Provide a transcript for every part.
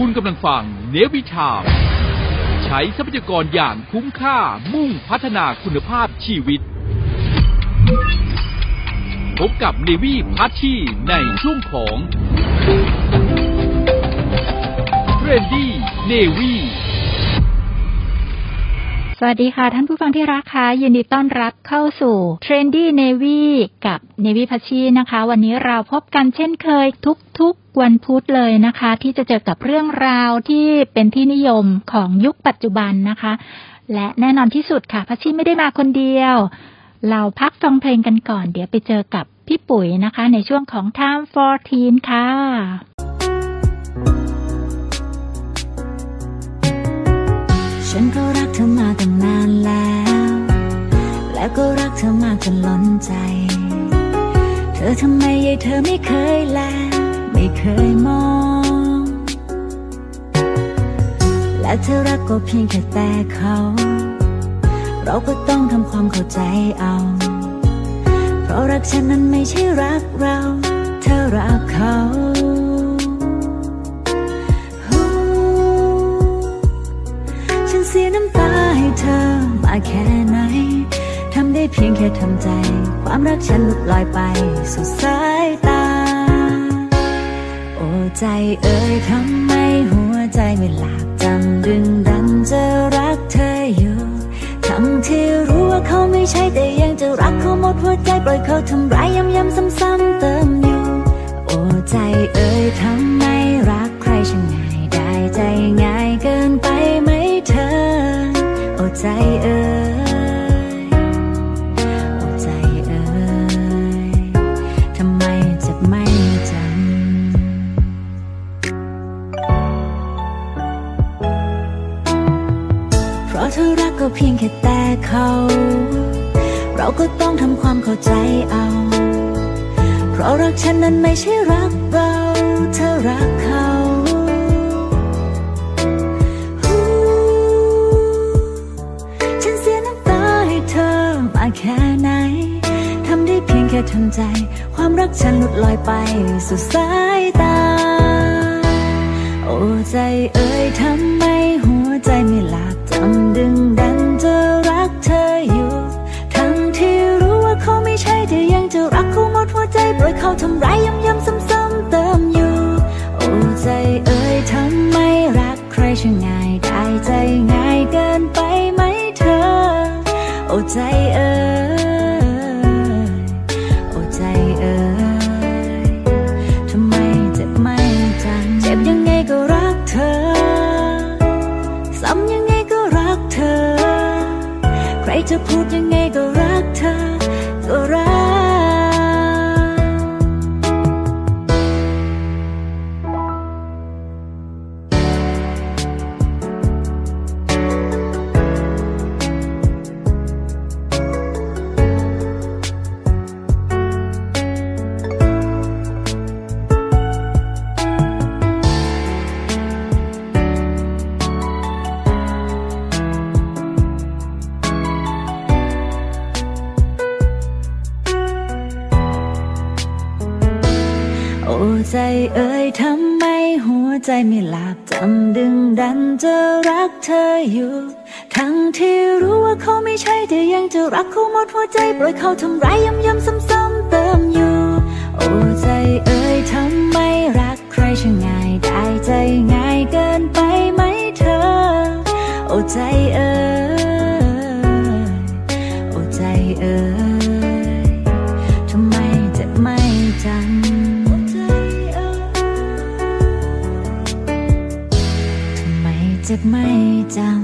คุณกำลังฟังเนวิชามใช้ทรัพยากรอย่างคุ้มค่ามุ่งพัฒนาคุณภาพชีวิต พบกับ Navy พัชชีในช่วงของ Trendy Navy สวัสดีค่ะท่านผู้ฟังที่รักค่ะยินดีต้อนรับเข้าสู่ Trendy Navy กับ Navy พัชชีนะคะ วันนี้เราพบกันเช่นเคยทุกๆวันพุธเลยนะคะ ที่จะเจอกับเรื่องราวที่เป็นที่นิยมของยุคปัจจุบันนะคะ และแน่นอนที่สุดค่ะพัชชีไม่ได้มาคนเดียว เราพักฟังเพลงกันก่อน เดี๋ยวไปเจอกับพี่ปุ๋ยนะคะ ในช่วงของ Time for Teen ค่ะฉันก็ เธอมาตั้งนานแล้ว แล้วก็รักเธอมากจนล้นใจ เธอทำไมยายเธอไม่เคยแล ไม่เคยมอง และเธอรักก็เพียงแค่แต่เขา เราก็ต้องทำความเข้าใจเอา เพราะรักฉันนั้นไม่ใช่รักเรา เธอรักเขา ฉันเสียน้ำตาให้เธอมาแค่ไหน ทำได้เพียงแค่ทำใจ ความรักฉันหลุดลอยไปสู่สายตา โอ้ใจเอ่ยทำไมหัวใจไม่หลาบจำดึงดันจะรักเธออยู่ ทั้งที่รู้ว่าเขาไม่ใช่แต่ยังจะรักเขาหมดหัวใจปล่อยเขาทำร้ายย้ำๆซ้ำๆเติมอยู่ โอ้ใจเอ่ยทำไมรักใครช่างง่ายได้ใจง่าย ใจเอ่ยโอ้ใจเอ่ยทำไมจ็บไม่จำเพราะเธอรักก็เพียงแค่แต่เขา เราก็ต้องทำความเข้าใจเอา เพราะรักฉันนั้นไม่ใช่รักเราเธอรักาแค่ไหนทำได้เพียงแค่ทำใจ ความรักฉันหลุดลอยไปสู่สายตา โอ้ใจเอ่ยทำไมหัวใจไม่หลับจำดึงดันจะรักเธออยู่ ทั้งที่รู้ว่าเขาไม่ใช่แต่ยังจะรักเขาหมดหัวใจปล่อยเขาทำร้ายย้ำๆซ้ำๆเติมอยู่ โอ้ใจเอ่ยทำไมรักใครช่างง่ายได้ใจง่ายเกิน อใจเอ่ยโอใจเอ่ยทำไมเจ็บไม่จังเจ็บยังไงก็รักเธอ ซ้ำยังไงก็รักเธอ ใครจะพูดยังไง รักเขาหมดหัวใจปล่อยเขาทำร้ายย้ำๆซ้ำๆเติมอยู่ โอ้ใจเอ่ยทำไมรักใครช่างง่ายได้ใจง่ายเกินไปไหมเธอ โอ้ใจเอ่ยโอ้ใจเอ่ยทำไมจ็บไม่จังทำไมเจ็บไม่จำ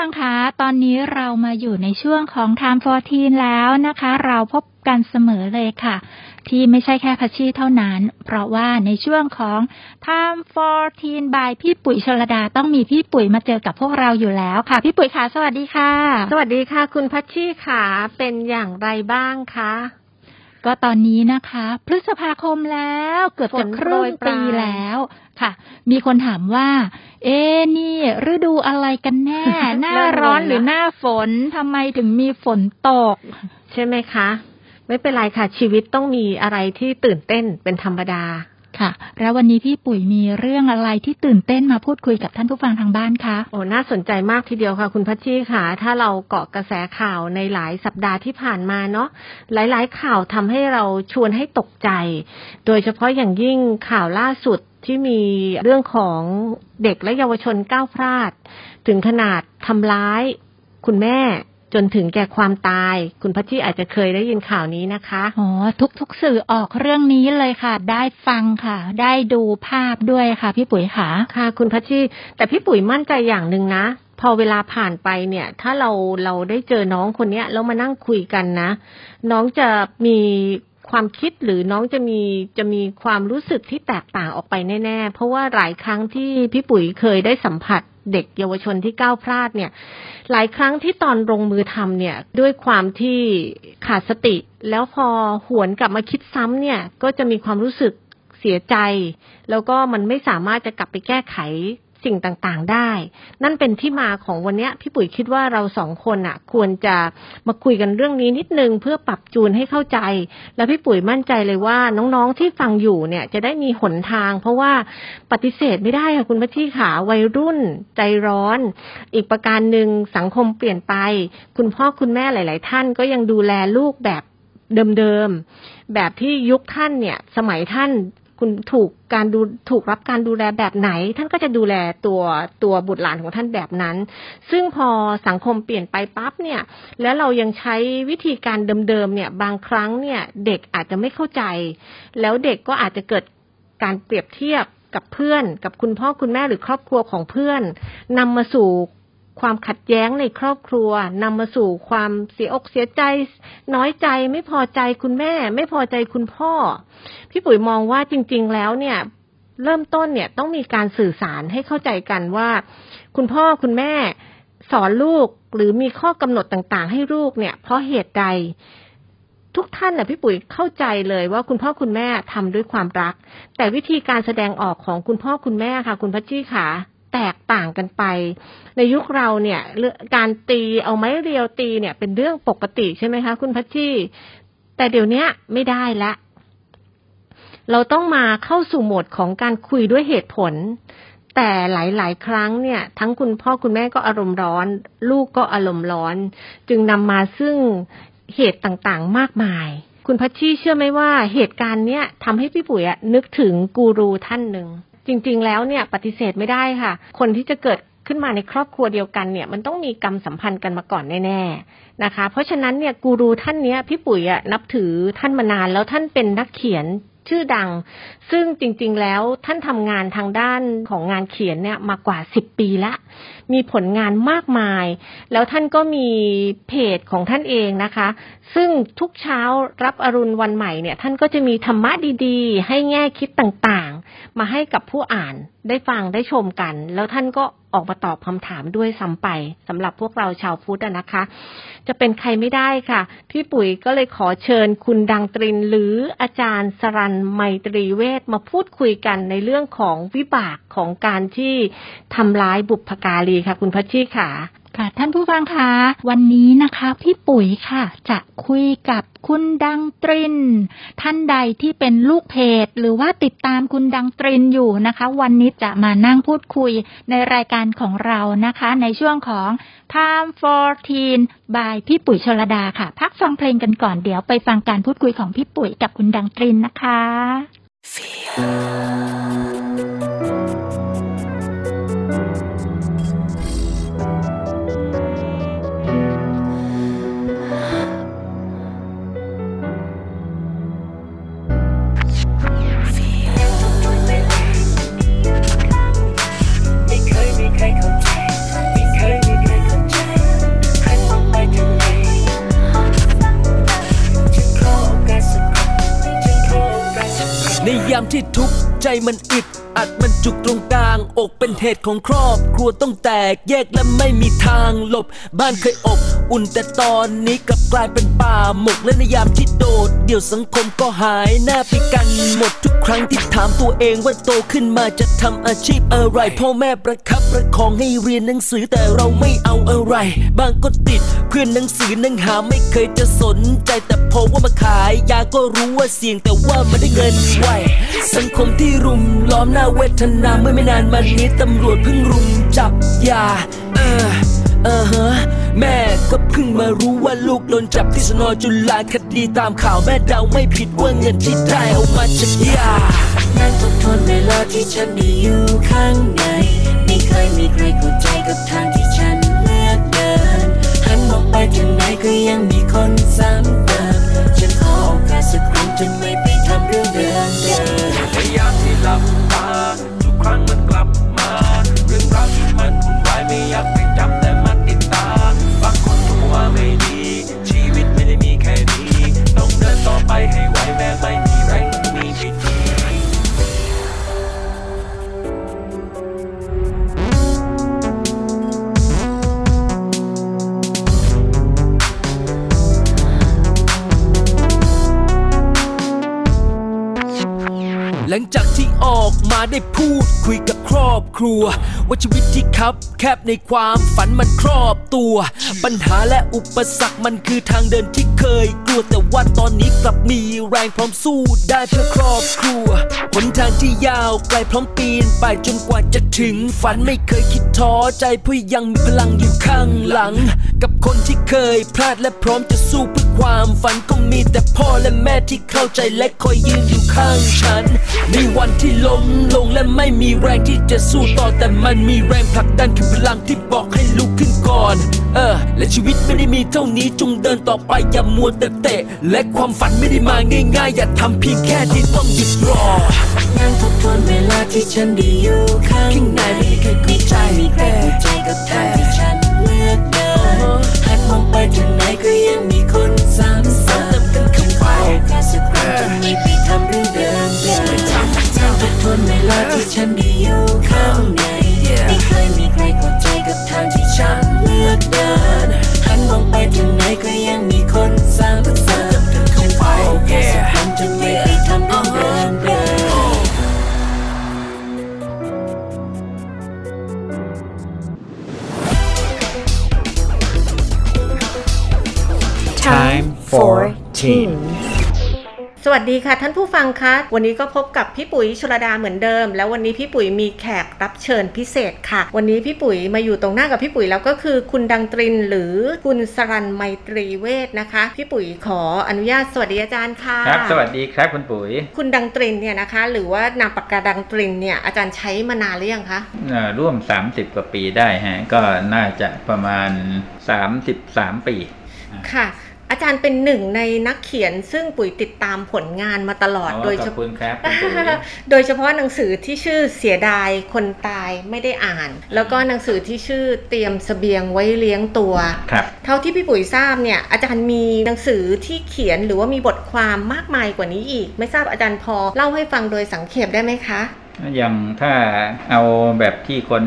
ฟังคะตอนนี้เรามาอยู่ในช่วงของ Time for Teen แล้วนะคะ เราพบกันเสมอเลยค่ะ ที่ไม่ใช่แค่พัชชีเท่านั้น เพราะว่าในช่วงของ Time for Teen by พี่ปุ๋ยชลดาต้องมีพี่ปุ๋ยมาเจอกับพวกเราอยู่แล้วค่ะ พี่ปุ๋ยค่ะ สวัสดีค่ะ สวัสดีค่ะ คุณพัชชีขาเป็นอย่างไรบ้างคะก็ตอนนี้นะคะ พฤษภาคมแล้วเกือบจะครึ่งปีแล้วค่ะ มีคนถามว่า เอ๊ะนี่ ฤดูอะไรกันแน่ หน้าร้อนหรือหน้าฝนทำไมถึงมีฝนตก ใช่ไหมคะ ไม่เป็นไรค่ะ ชีวิตต้องมีอะไรที่ตื่นเต้นเป็นธรรมดา ค่ะ แล้ววันนี้พี่ปุ๋ยมีเรื่องอะไรที่ตื่นเต้นมาพูดคุยกับท่านผู้ฟังทางบ้านคะโอ้น่าสนใจมากทีเดียวค่ะ คุณพัชชีค่ะ ถ้าเราเกาะกระแสข่าวในหลายสัปดาห์ที่ผ่านมาเนาะหลาย ๆ ข่าวทำให้เราชวนให้ตกใจ โดยเฉพาะอย่างยิ่งข่าวล่าสุดที่มีเรื่องของเด็กและเยาวชนก้าวพลาด ถึงขนาดทำร้ายคุณแม่ จนถึงแก่ความตาย คุณพัชชีอาจจะเคยได้ยินข่าวนี้นะคะอ๋อทุกทุกสื่อออกเรื่องนี้เลยค่ะ ได้ฟังค่ะ ได้ดูภาพด้วยค่ะ พี่ปุ๋ยค่ะค่ะ คุณพัชชีแต่พี่ปุ๋ยมั่นใจอย่างหนึ่งนะ พอเวลาผ่านไปเนี่ย ถ้าเราเราได้เจอน้องคนเนี้ยแล้วมานั่งคุยกันนะ น้องจะมี ความคิดหรือน้องจะมีจะมีความรู้สึกที่แตกต่างออกไปแน่ๆ เพราะว่าหลายครั้งที่พี่ปุ๋ยเคยได้สัมผัสเด็กเยาวชนที่ก้าวพลาดเนี่ย หลายครั้งที่ตอนลงมือทำเนี่ย ด้วยความที่ขาดสติ แล้วพอหวนกลับมาคิดซ้ำเนี่ย ก็จะมีความรู้สึกเสียใจ แล้วก็มันไม่สามารถจะกลับไปแก้ไข สิ่งต่างๆได้ นั่นเป็นที่มาของวันนี้พี่ปุ๋ยคิดว่าเราสองคนอะ ควรจะมาคุยกันเรื่องนี้นิดนึงเพื่อปรับจูนให้เข้าใจ แล้วพี่ปุ๋ยมั่นใจเลยว่าน้องๆที่ฟังอยู่เนี่ยจะได้มีหนทาง เพราะว่าปฏิเสธไม่ได้ค่ะคุณพัชชีขาวัยรุ่น ใจร้อน อีกประการหนึ่งสังคมเปลี่ยนไป คุณพ่อคุณแม่หลาย ๆ ท่านก็ยังดูแลลูกแบบเดิมๆ แบบที่ยุคท่านเนี่ย สมัยท่าน คุณถูกการดูถูกรับการดูแลแบบไหน ท่านก็จะดูแลตัวตัวบุตรหลานของท่านแบบนั้น ซึ่งพอสังคมเปลี่ยนไปปั๊บเนี่ย แล้วเรายังใช้วิธีการเดิมๆเนี่ย บางครั้งเนี่ยเด็กอาจจะไม่เข้าใจ แล้วเด็กก็อาจจะเกิดการเปรียบเทียบกับเพื่อน กับคุณพ่อคุณแม่หรือครอบครัวของเพื่อนนำมาสู่ ความขัดแย้งในครอบครัวนำมาสู่ความเสียอกเสียใจ น้อยใจไม่พอใจคุณแม่ ไม่พอใจคุณพ่อ พี่ปุ๋ยมองว่าจริง ๆ แล้วเนี่ย เริ่มต้นเนี่ยต้องมีการสื่อสารให้เข้าใจกันว่า คุณพ่อคุณแม่สอนลูกหรือมีข้อกำหนดต่างๆ ให้ลูกเนี่ย เพราะเหตุใดทุกท่านน่ะพี่ปุ๋ยเข้าใจเลยว่าคุณพ่อคุณแม่ทำด้วยความรัก แต่วิธีการแสดงออกของคุณพ่อคุณแม่ค่ะ คุณพัชชีขา แตกต่างกันไป ในยุคเราเนี่ยการตีเอาไม้เรียวตีเนี่ย เป็นเรื่องปกติใช่ไหมคะ คุณพัชชีแต่เดี๋ยวนี้ไม่ได้ละเราต้องมาเข้าสู่โหมดของการคุยด้วยเหตุผล แต่หลาย ๆ ครั้งเนี่ย ทั้งคุณพ่อคุณแม่ก็อารมณ์ร้อน ลูกก็อารมณ์ร้อน จึงนำมาซึ่งเหตุต่างๆ มากมาย คุณพัชชีเชื่อไหมว่าเหตุการณ์เนี้ยทำให้พี่ปุ๋ยนึกถึงกูรูท่านหนึ่ง จริง ๆ แล้วเนี่ยปฏิเสธไม่ได้ค่ะ คนที่จะเกิดขึ้นมาในครอบครัวเดียวกันเนี่ยมันต้องมีกรรมสัมพันธ์กันมาก่อนแน่ๆนะคะ เพราะฉะนั้นเนี่ยกูรูท่านเนี้ยพี่ปุ๋ยอะนับถือท่านมานานแล้วท่านเป็นนักเขียนชื่อดัง ซึ่งจริงๆแล้วท่านทำงานทางด้านของงานเขียนเนี่ยมากว่าสิบปีละ มีผลงานมากมาย แล้วท่านก็มีเพจของท่านเองนะคะ ซึ่งทุกเช้ารับอรุณวันใหม่เนี่ย ท่านก็จะมีธรรมะดีๆ ให้แง่คิดต่างๆ มาให้กับผู้อ่านได้ฟังได้ชมกัน แล้วท่านก็ออกมาตอบคำถามด้วยซ้ำไปสำหรับพวกเราชาวพุทธนะคะ จะเป็นใครไม่ได้ค่ะ พี่ปุ๋ยก็เลยขอเชิญคุณดังตรินหรืออาจารย์สรันไมตรีเวทมาพูดคุยกันในเรื่องของวิบากของการที่ทำร้ายบุพการีค่ะ คุณพัชชีค่ะค่ะท่านผู้ฟังคะวันนี้นะคะพี่ปุ๋ยค่ะ จะคุยกับคุณดังตริน ท่านใดที่เป็นลูกเพจ หรือว่าติดตามคุณดังตรินอยู่นะคะ วันนี้จะมานั่งพูดคุยในรายการของเรานะคะ ในช่วงของ Time for Teen by พี่ปุ๋ยชลดาค่ะ พักฟังเพลงกันก่อนเดี๋ยวไปฟังการพูดคุยของพี่ปุ๋ยกับคุณดังตรินนะคะ ไในยามที่ทุกข์ใจมันอึดอัดมันจุกตรงกลาง อกเป็นเหตุของครอบ ครัวต้องแตกแยกและไม่มีทางหลบ บ้านเคยอบอุ่นแต่ตอนนี้กลับกลายเป็นป่าหมกและในยามที่โดด เดี่ยวสังคมก็หายหน้าไปกันหมด ครั้งที่ถามตัวเองว่าโตขึ้นมาจะทำอาชีพอะไรพ่อแม่ประคับประคองให้เรียนหนังสือแต่เราไม่เอาอะไร บางก็ติดเพื่อนหนังสือนังหาไม่เคยจะสนใจแต่พอว่ามาขาย ยาก็รู้ว่าเสี่ยงแต่ว่ามันได้เงินไวสังคมที่รุมล้อมหน้าเวทนาเมื่อไม่นานมานี้ตำรวจเพิ่งรุมจับยา เออ เออฮะแม่ก็เพิ่งมารู้ว่าลูกโดนจับที่สนจุฬาคดีตามข่าวแม่เดาไม่ผิดว่าเงินที่ได้เอามาจากยานั่งทบทวนเวลาที่ฉันได้อยู่ข้างใน ไม่เคยมีใครเข้าใจกับทางที่ฉันเลือกเดิน หันมองไปทางไหนก็ยังมีคนซ้ำเติมฉันขอโอกาสสักครั้งจนไม่ไปทำเรื่องเดิมเดิมพยายามที่หลับตาทุกครั้งมันกลับมา เรื่องราวที่มัน หลังจากที่ออกมาได้พูดคุยกับครอบครัว ว่าชีวิตที่คับแคบในความฝันมันครอบตัว ปัญหาและอุปสรรคมันคือทางเดินที่เคยกลัว แต่ว่าตอนนี้กลับมีแรงพร้อมสู้ได้เพื่อครอบครัวหนทางที่ยาวไกลพร้อมปีนไปจนกว่าจะถึงฝันไม่เคยคิดท้อใจเพราะยังมีพลังอยู่ข้างหลัง กับคนที่เคยพลาดและพร้อมจะสู้เพื่อความฝันก็มีแต่พ่อและแม่ที่เข้าใจและคอยยืนอยู่ข้างฉัน ในวันที่ล้มลงและไม่มีแรงที่จะสู้ต่อแต่มันมีแรงผลักดันคือพลังที่บอกให้ลุกขึ้นก่อนเออ และชีวิตไม่ได้มีเท่านี้จงเดินต่อไปอย่ามัวแต่เตะ และความฝันไม่ได้มาง่ายๆ อย่าทำเพียงแค่ที่ต้องหยุดรอ นั่งทบทวนเวลาที่ฉันได้อยู่ข้างข้างในไม่มีใครเข้าใจไม่มีใครเข้าใจกับทางที่ฉันเลือกเดินหันมองไปทางไหนก็ยังมีคนซ้ำซ้ำกันเข้าไปโอกาสสักครั้งจนไม่ไปทำเรื่องเดิมเดิมนั่งทบทวนเวลาที่ฉันได้อยู่ข้างใน 14สวัสดีค่ะท่านผู้ฟังคะ วันนี้ก็พบกับพี่ปุ๋ยชลดาเหมือนเดิม แล้ววันนี้พี่ปุ๋ยมีแขกรับเชิญพิเศษค่ะ วันนี้พี่ปุ๋ยมาอยู่ตรงหน้ากับพี่ปุ๋ยแล้วก็คือคุณดังตรินหรือคุณสรันไมตรีเวทนะคะ พี่ปุ๋ยขออนุญาตสวัสดีอาจารย์ค่ะครับ สวัสดีครับคุณปุ๋ย คุณดังตรินเนี่ยนะคะ หรือว่านามปากกาดังตรินเนี่ยอาจารย์ใช้มานานหรือยังคะร่วม 30 กว่าปีได้ฮะก็น่าจะประมาณ 33 ปีค่ะ อาจารย์เป็นหนึ่งในนักเขียนซึ่งปุ๋ยติดตามผลงานมาตลอดอ๋อโดยขเฉอบพาะคุณครับคุณปุ๋ยโดยเฉพาะหนังสือที่ชื่อเสียดายคนตายไม่ได้อ่าน แล้วก็หนังสือที่ชื่อเตรียมเสบียงไว้เลี้ยงตัวครับเท่าที่พี่ปุ๋ยทราบเนี่ยอาจารย์มีหนังสือที่เขียนหรือว่ามีบทความมากมายกว่านี้อีก ไม่ทราบอาจารย์พอเล่าให้ฟังโดยสังเขปได้ไหมคะอย่างถ้าเอาแบบที่คน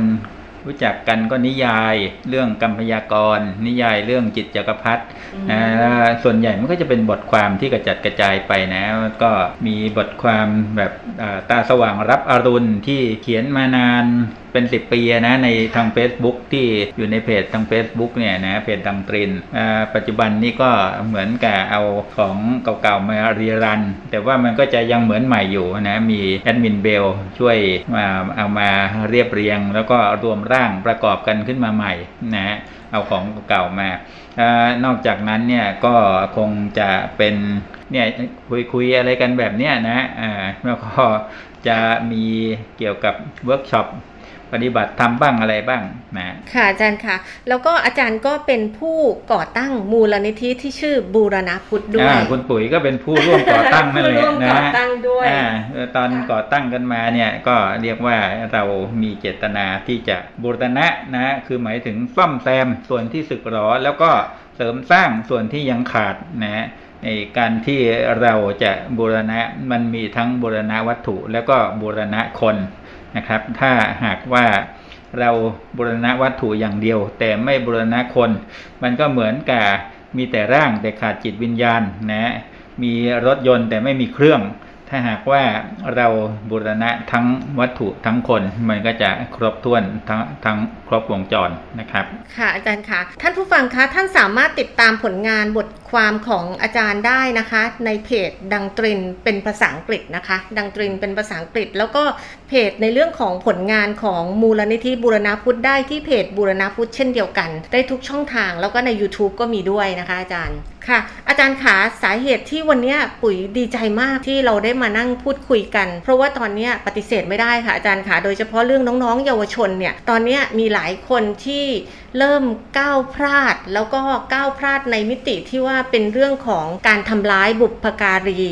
รู้จักกันก็นิยายเรื่องกัมพยากร นิยายเรื่องจิตจักรพรรดินะแล้วส่วนใหญ่มันก็จะเป็นบทความที่กระจัดกระจายไปนะก็มีบทความแบบอ่าตาสว่างรับอรุณที่เขียนมานาน เป็นสิบปีนะในทาง Facebook ที่อยู่ในเพจทาง Facebook เนี่ยนะเพจดังตรินปัจจุบันนี้ก็เหมือนกับเอาของเก่าๆมาเรียรัน แต่ว่ามันก็จะยังเหมือนใหม่อยู่นะมีแอดมินเบลช่วยมาเอามาเรียบเรียง แล้วก็รวมร่างประกอบกันขึ้นมาใหม่นะเอาของเก่ามานอกจากนั้นเนี่ยก็คงจะเป็นเนี่ยคุยคุยอะไรกันแบบเนี้ยนะอ่าแล้วก็จะมีเกี่ยวกับเวิร์กช็อป ปฏิบัติธรรมบ้างอะไรบ้างนะค่ะอาจารย์ค่ะ แล้วก็อาจารย์ก็เป็นผู้ก่อตั้งมูลนิธิที่ชื่อบูรณะพุทธด้วยอ่าคุณปุ๋ยก็เป็นผู้ร่วมก่อตั้งนั่นแหละผู้ร่วมนะก่อตั้งด้วยอ่าตอนก่อตั้งกันมาเนี่ยก็เรียกว่าเรามีเจตนาที่จะบูรณะนะคือหมายถึงซ่อมแซมส่วนที่สึกหรอแล้วก็เสริมสร้างส่วนที่ยังขาดนะในการที่เราจะบูรณะมันมีทั้งบูรณะวัตถุแล้วก็บูรณะคน นะครับ ถ้าหากว่าเราบูรณะวัตถุอย่างเดียว แต่ไม่บูรณะคน มันก็เหมือนกับมีแต่ร่างแต่ขาดจิตวิญญาณนะมีรถยนต์แต่ไม่มีเครื่อง ถ้าหากว่าเราบูรณะทั้งวัตถุทั้งคนมันก็จะครบถ้วนทั้งทั้งครบวงจรนะครับ ค่ะอาจารย์คะท่านผู้ฟังคะท่านสามารถติดตามผลงานบทความของอาจารย์ได้นะคะ ในเพจดังตรินเป็นภาษาอังกฤษนะคะ ดังตรินเป็นภาษาอังกฤษ แล้วก็เพจในเรื่องของผลงานของมูลนิธิบูรณาพุทธได้ที่เพจบูรณาพุทธเช่นเดียวกัน ได้ทุกช่องทางแล้วก็ใน YouTube ก็มีด้วยนะคะอาจารย์ ค่ะ อาจารย์ขาสาเหตุที่วันนี้ปุ๋ยดีใจมากที่เราได้มานั่งพูดคุยกัน เพราะว่าตอนนี้ปฏิเสธไม่ได้ค่ะอาจารย์ขาโดยเฉพาะเรื่องน้องๆ เยาวชนเนี่ยตอนนี้มีหลายคนที่ เริ่มก้าวพลาด แล้วก็ก้าวพลาดในมิติที่ว่าเป็นเรื่องของการทำร้ายบุพการี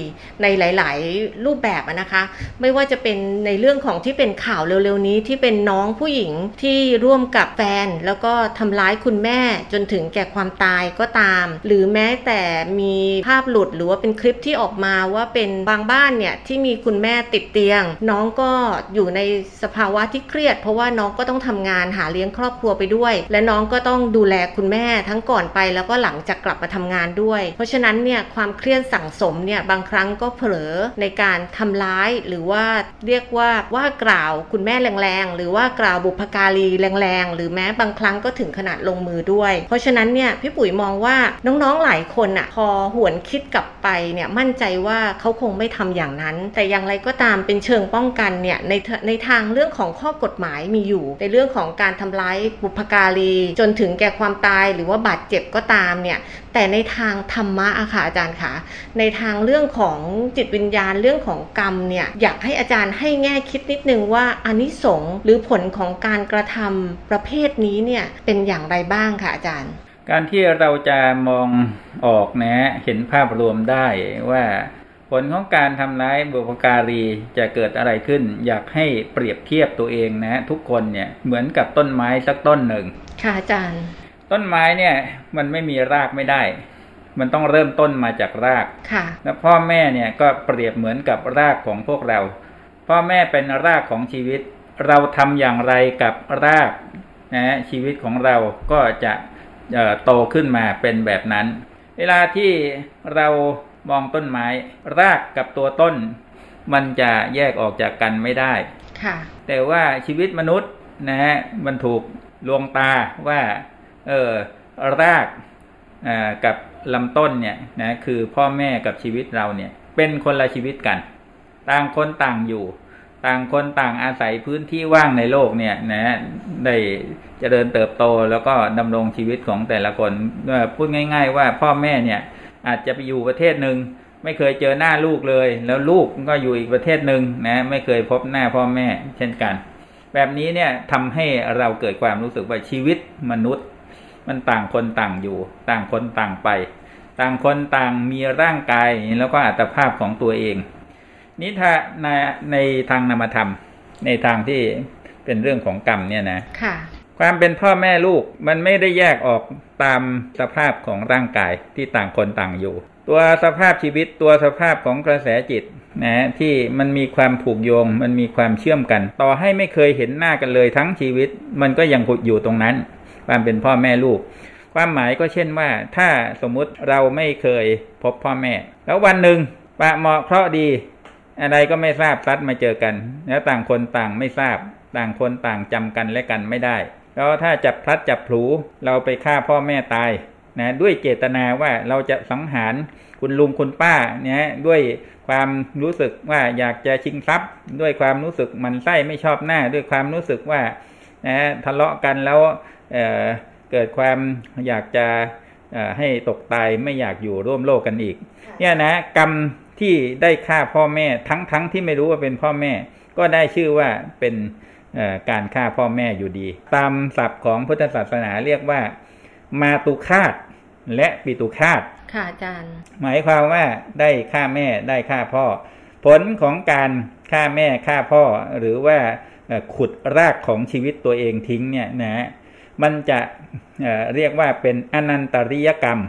ในหลาย ๆ รูปแบบนะคะ ไม่ว่าจะเป็นในเรื่องของที่เป็นข่าวเร็ว ๆ นี้ที่เป็นน้องผู้หญิงที่ร่วมกับแฟน แล้วก็ทำร้ายคุณแม่จนถึงแก่ความตายก็ตาม หรือแม้แต่มีภาพหลุดหรือว่าเป็นคลิปที่ออกมาว่าเป็นบางบ้านเนี่ยที่มีคุณแม่ติดเตียง น้องก็อยู่ในสภาวะที่เครียด เพราะว่าน้องก็ต้องทำงานหาเลี้ยงครอบครัวไปด้วย และน้องก็ต้องดูแลคุณแม่ทั้งก่อนไปแล้วก็หลังจากกลับมาทำงานด้วย เพราะฉะนั้นเนี่ยความเครียดสั่งสมเนี่ยบางครั้งก็เผลอในการทำร้ายหรือว่าเรียกว่าว่ากล่าวคุณแม่แรงๆ หรือว่ากล่าวบุพการีแรงๆ หรือแม้บางครั้งก็ถึงขนาดลงมือด้วย เพราะฉะนั้นเนี่ยพี่ปุ๋ยมองว่าน้องๆหลายคนอะพอหวนคิดกลับไปเนี่ยมั่นใจว่าเขาคงไม่ทำอย่างนั้น แต่อย่างไรก็ตามเป็นเชิงป้องกันเนี่ยในในทางเรื่องของข้อกฎหมายมีอยู่ ในเรื่องของการทำร้ายบุพการีจนถึงแก่ความตายหรือว่าบาดเจ็บก็ตามเนี่ยแต่ในทางธรรมะอะค่ะอาจารย์คะในทางเรื่องของจิตวิญญาณเรื่องของกรรมเนี่ยอยากให้อาจารย์ให้แง่คิดนิดนึงว่าอนิสงส์หรือผลของการกระทำประเภทนี้เนี่ยเป็นอย่างไรบ้างค่ะอาจารย์ การที่เราจะมองออกนะเห็นภาพรวมได้ว่าผลของการทำร้ายบุพการีจะเกิดอะไรขึ้น อยากให้เปรียบเทียบตัวเองนะ ทุกคนเนี่ยเหมือนกับต้นไม้สักต้นหนึ่งค่ะอาจารย์ ต้นไม้เนี่ย มันไม่มีรากไม่ได้ มันต้องเริ่มต้นมาจากรากค่ะ แล้วพ่อแม่เนี่ยก็เปรียบเหมือนกับรากของพวกเรา พ่อแม่เป็นรากของชีวิต เราทำอย่างไรกับรากนะชีวิตของเราก็จะโตขึ้นมาเป็นแบบนั้น เวลาที่เรามองต้นไม้ รากกับตัวต้น มันจะแยกออกจากกันไม่ได้ ค่ะ แต่ว่าชีวิตมนุษย์นะฮะมันถูก ลวงตาว่า เออรากกับลำต้นเนี่ยนะคือพ่อแม่กับชีวิตเราเนี่ย เป็นคนละชีวิตกัน ต่างคนต่างอยู่ ต่างคนต่างอาศัยพื้นที่ว่างในโลกเนี่ยนะได้เจริญเติบโตแล้วก็ดำรงชีวิตของแต่ละคนพูดง่าย ๆ ว่าพ่อแม่เนี่ยอาจจะไปอยู่ประเทศหนึ่งไม่เคยเจอหน้าลูกเลย แล้วลูกก็อยู่อีกประเทศหนึ่งนะไม่เคยพบหน้าพ่อแม่เช่นกัน แบบนี้เนี่ยทำให้เราเกิดความรู้สึกว่าชีวิตมนุษย์ มันต่างคนต่างอยู่ ต่างคนต่างไป ต่างคนต่างมีร่างกายแล้วก็อัตภาพของตัวเอง นี้ถ้าในในทางนามธรรม ในทางที่เป็นเรื่องของกรรมเนี่ยนะค่ะความเป็นพ่อแม่ลูกมันไม่ได้แยกออกตามสภาพของร่างกายที่ต่างคนต่างอยู่ ตัวสภาพชีวิตตัวสภาพของกระแสจิตนะที่มันมีความผูกโยง มันมีความเชื่อมกัน ต่อให้ไม่เคยเห็นหน้ากันเลยทั้งชีวิต มันก็ยังอยู่ตรงนั้น ความเป็นพ่อแม่ลูก ความหมายก็เช่นว่า ถ้าสมมุติเราไม่เคยพบพ่อแม่ แล้ววันหนึ่งปะเหมาะเคราะดี อะไรก็ไม่ทราบซัดมาเจอกัน แล้วต่างคนต่างไม่ทราบ ต่างคนต่างจำกันและกันไม่ได้ แล้วถ้าจับพลัดจับผูเราไปฆ่าพ่อแม่ตาย นะด้วยเจตนาว่าเราจะสังหารคุณลุงคุณป้าเนี่ยด้วยความรู้สึกว่าอยากจะชิงทรัพย์ ด้วยความรู้สึกหมันไส้ไม่ชอบหน้า ด้วยความรู้สึกว่านะทะเลาะกันแล้วเเกิดความอยากจะให้ตกตายไม่อยากอยู่ร่วมโลกกันอีก เนี่ยนะกรรมที่ได้ฆ่าพ่อแม่ทั้งทั้งที่ไม่รู้ว่าเป็นพ่อแม่ ก็ได้ชื่อว่าเป็นการฆ่าพ่อแม่อยู่ดี ตามศัพท์ของพุทธศาสนาเรียกว่า มาตุคาตและปิตุคาตค่ะอาจารย์ หมายความว่าได้ฆ่าแม่ได้ฆ่าพ่อ ผลของการฆ่าแม่ฆ่าพ่อ หรือว่าขุดรากของชีวิตตัวเองทิ้งเนี่ยนะมันจะเรียกว่าเป็นอนันตริยกรรม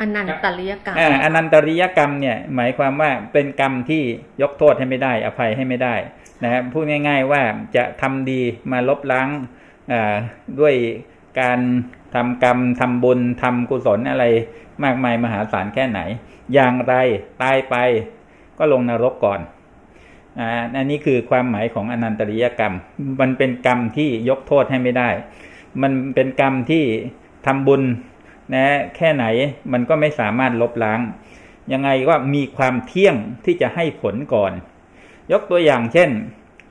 อนันตริยกรรมอนันตริยกรรมเนี่ยหมายความว่าเป็นกรรมที่ยกโทษให้ไม่ได้ อภัยให้ไม่ได้นะครับพูดง่าย ๆว่าจะทำดีมาลบล้างด้วยการ ทำกรรมทำบุญทำกุศลอะไร มากมายมหาศาลแค่ไหน อย่างไรตายไป ก็ลงนรกก่อนอันนี้คือความหมายของอนันตริยกรรม มันเป็นกรรมที่ยกโทษให้ไม่ได้ มันเป็นกรรมที่ทำบุญนะแค่ไหนมันก็ไม่สามารถลบล้าง ยังไงก็มีความเที่ยงที่จะให้ผลก่อน ยกตัวอย่างเช่น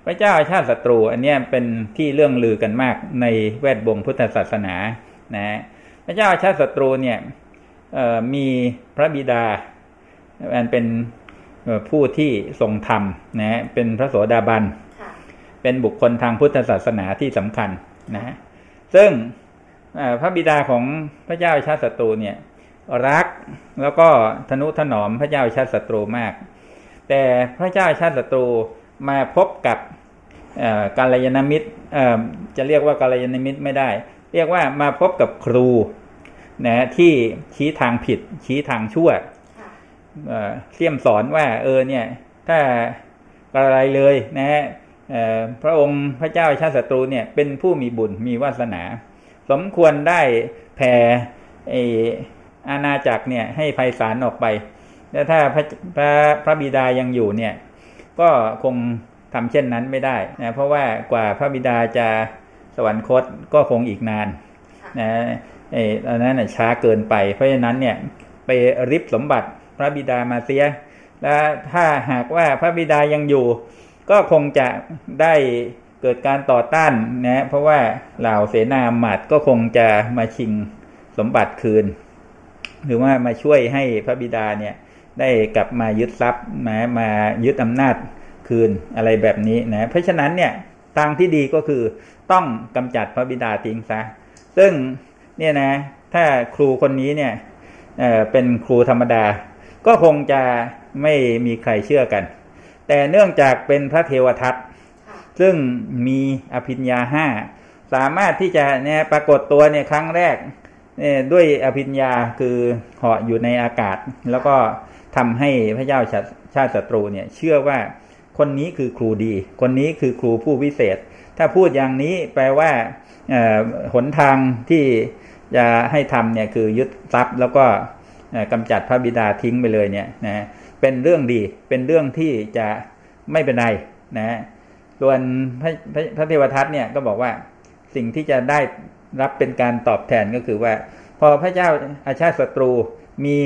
พระเจ้าชาติศัตรู อันนี้เป็นที่เรื่องลือกันมากในแวดวงพุทธศาสนา นะพระเจ้าชาติศัตรูเนี่ยมีพระบิดาอันเป็นผู้ที่ทรงธรรมนะเป็นพระโสดาบันเป็นบุคคลทางพุทธศาสนาที่สำคัญนะซึ่งพระบิดาของพระเจ้าชาติศัตรูเนี่ยรักแล้วก็ทนุถนอมพระเจ้าชาติศัตรูมาก แต่พระเจ้าชาติศัตรูมาพบกับกาลยานมิตรจะเรียกว่ากาลยานมิตรไม่ได้ เรียกว่ามาพบกับครูนะที่ชี้ทางผิด ชี้ทางชั่วเสี่ยมสอนว่า เออเนี่ย ถ้าอะไรเลยนะฮะพระองค์พระเจ้าชาติศัตรูเนี่ย เป็นผู้มีบุญมีวาสนา สมควรได้แผ่อาณาจักรเนี่ย ให้ไพศาลออกไปแล้วถ้าพระพระพระบิดายังอยู่เนี่ย ก็คงทำเช่นนั้นไม่ได้นะเพราะว่ากว่าพระบิดาจะส วรรคตก็คงอีกนานนะไอ้อันนั้นช้าเกินไป เพราะฉะนั้นเนี่ยไปริบสมบัติพระบิดามาเสีย และถ้าหากว่าพระบิดายังอยู่ ก็คงจะได้เกิดการต่อต้านนะเพราะว่าเหล่าเสนาหมัดก็คงจะมาชิงสมบัติคืน หรือว่ามาช่วยให้พระบิดาเนี่ยได้กลับมายึดทรัพย์มามายึดอำนาจคืนอะไรแบบนี้นะเพราะฉะนั้นเนี่ย ทางที่ดีก็คือต้องกำจัดพระบิดาทิ้งซะ ซึ่งเนี่ยนะ ถ้าครูคนนี้เนี่ยเเป็นครูธรรมดา ก็คงจะไม่มีใครเชื่อกัน แต่เนื่องจากเป็นพระเทวทัตซึ่งมีอภิญญาห้าสามารถที่จะเนี่ยปรากฏตัวเนี่ยครั้งแรกเนี่ยด้วยอภิญญาคือเหาะอยู่ในอากาศ แล้วก็ทำให้พระเจ้าชาติศัตรูเนี่ย เชื่อว่า คนนี้คือครูดี คนนี้คือครูผู้วิเศษ ถ้าพูดอย่างนี้แปลว่าหนทางที่จะให้ทำเนี่ยคือยึดทรัพย์แล้วก็กำจัดพระบิดาทิ้งไปเลยเนี่ยนะเป็นเรื่องดีเป็นเรื่องที่จะไม่เป็นไรนะส่วนพระพระเทวทัตเนี่ยก็บอกว่าสิ่งที่จะได้รับเป็นการตอบแทนก็คือว่า พอพระเจ้าอาชาติศัตรูมี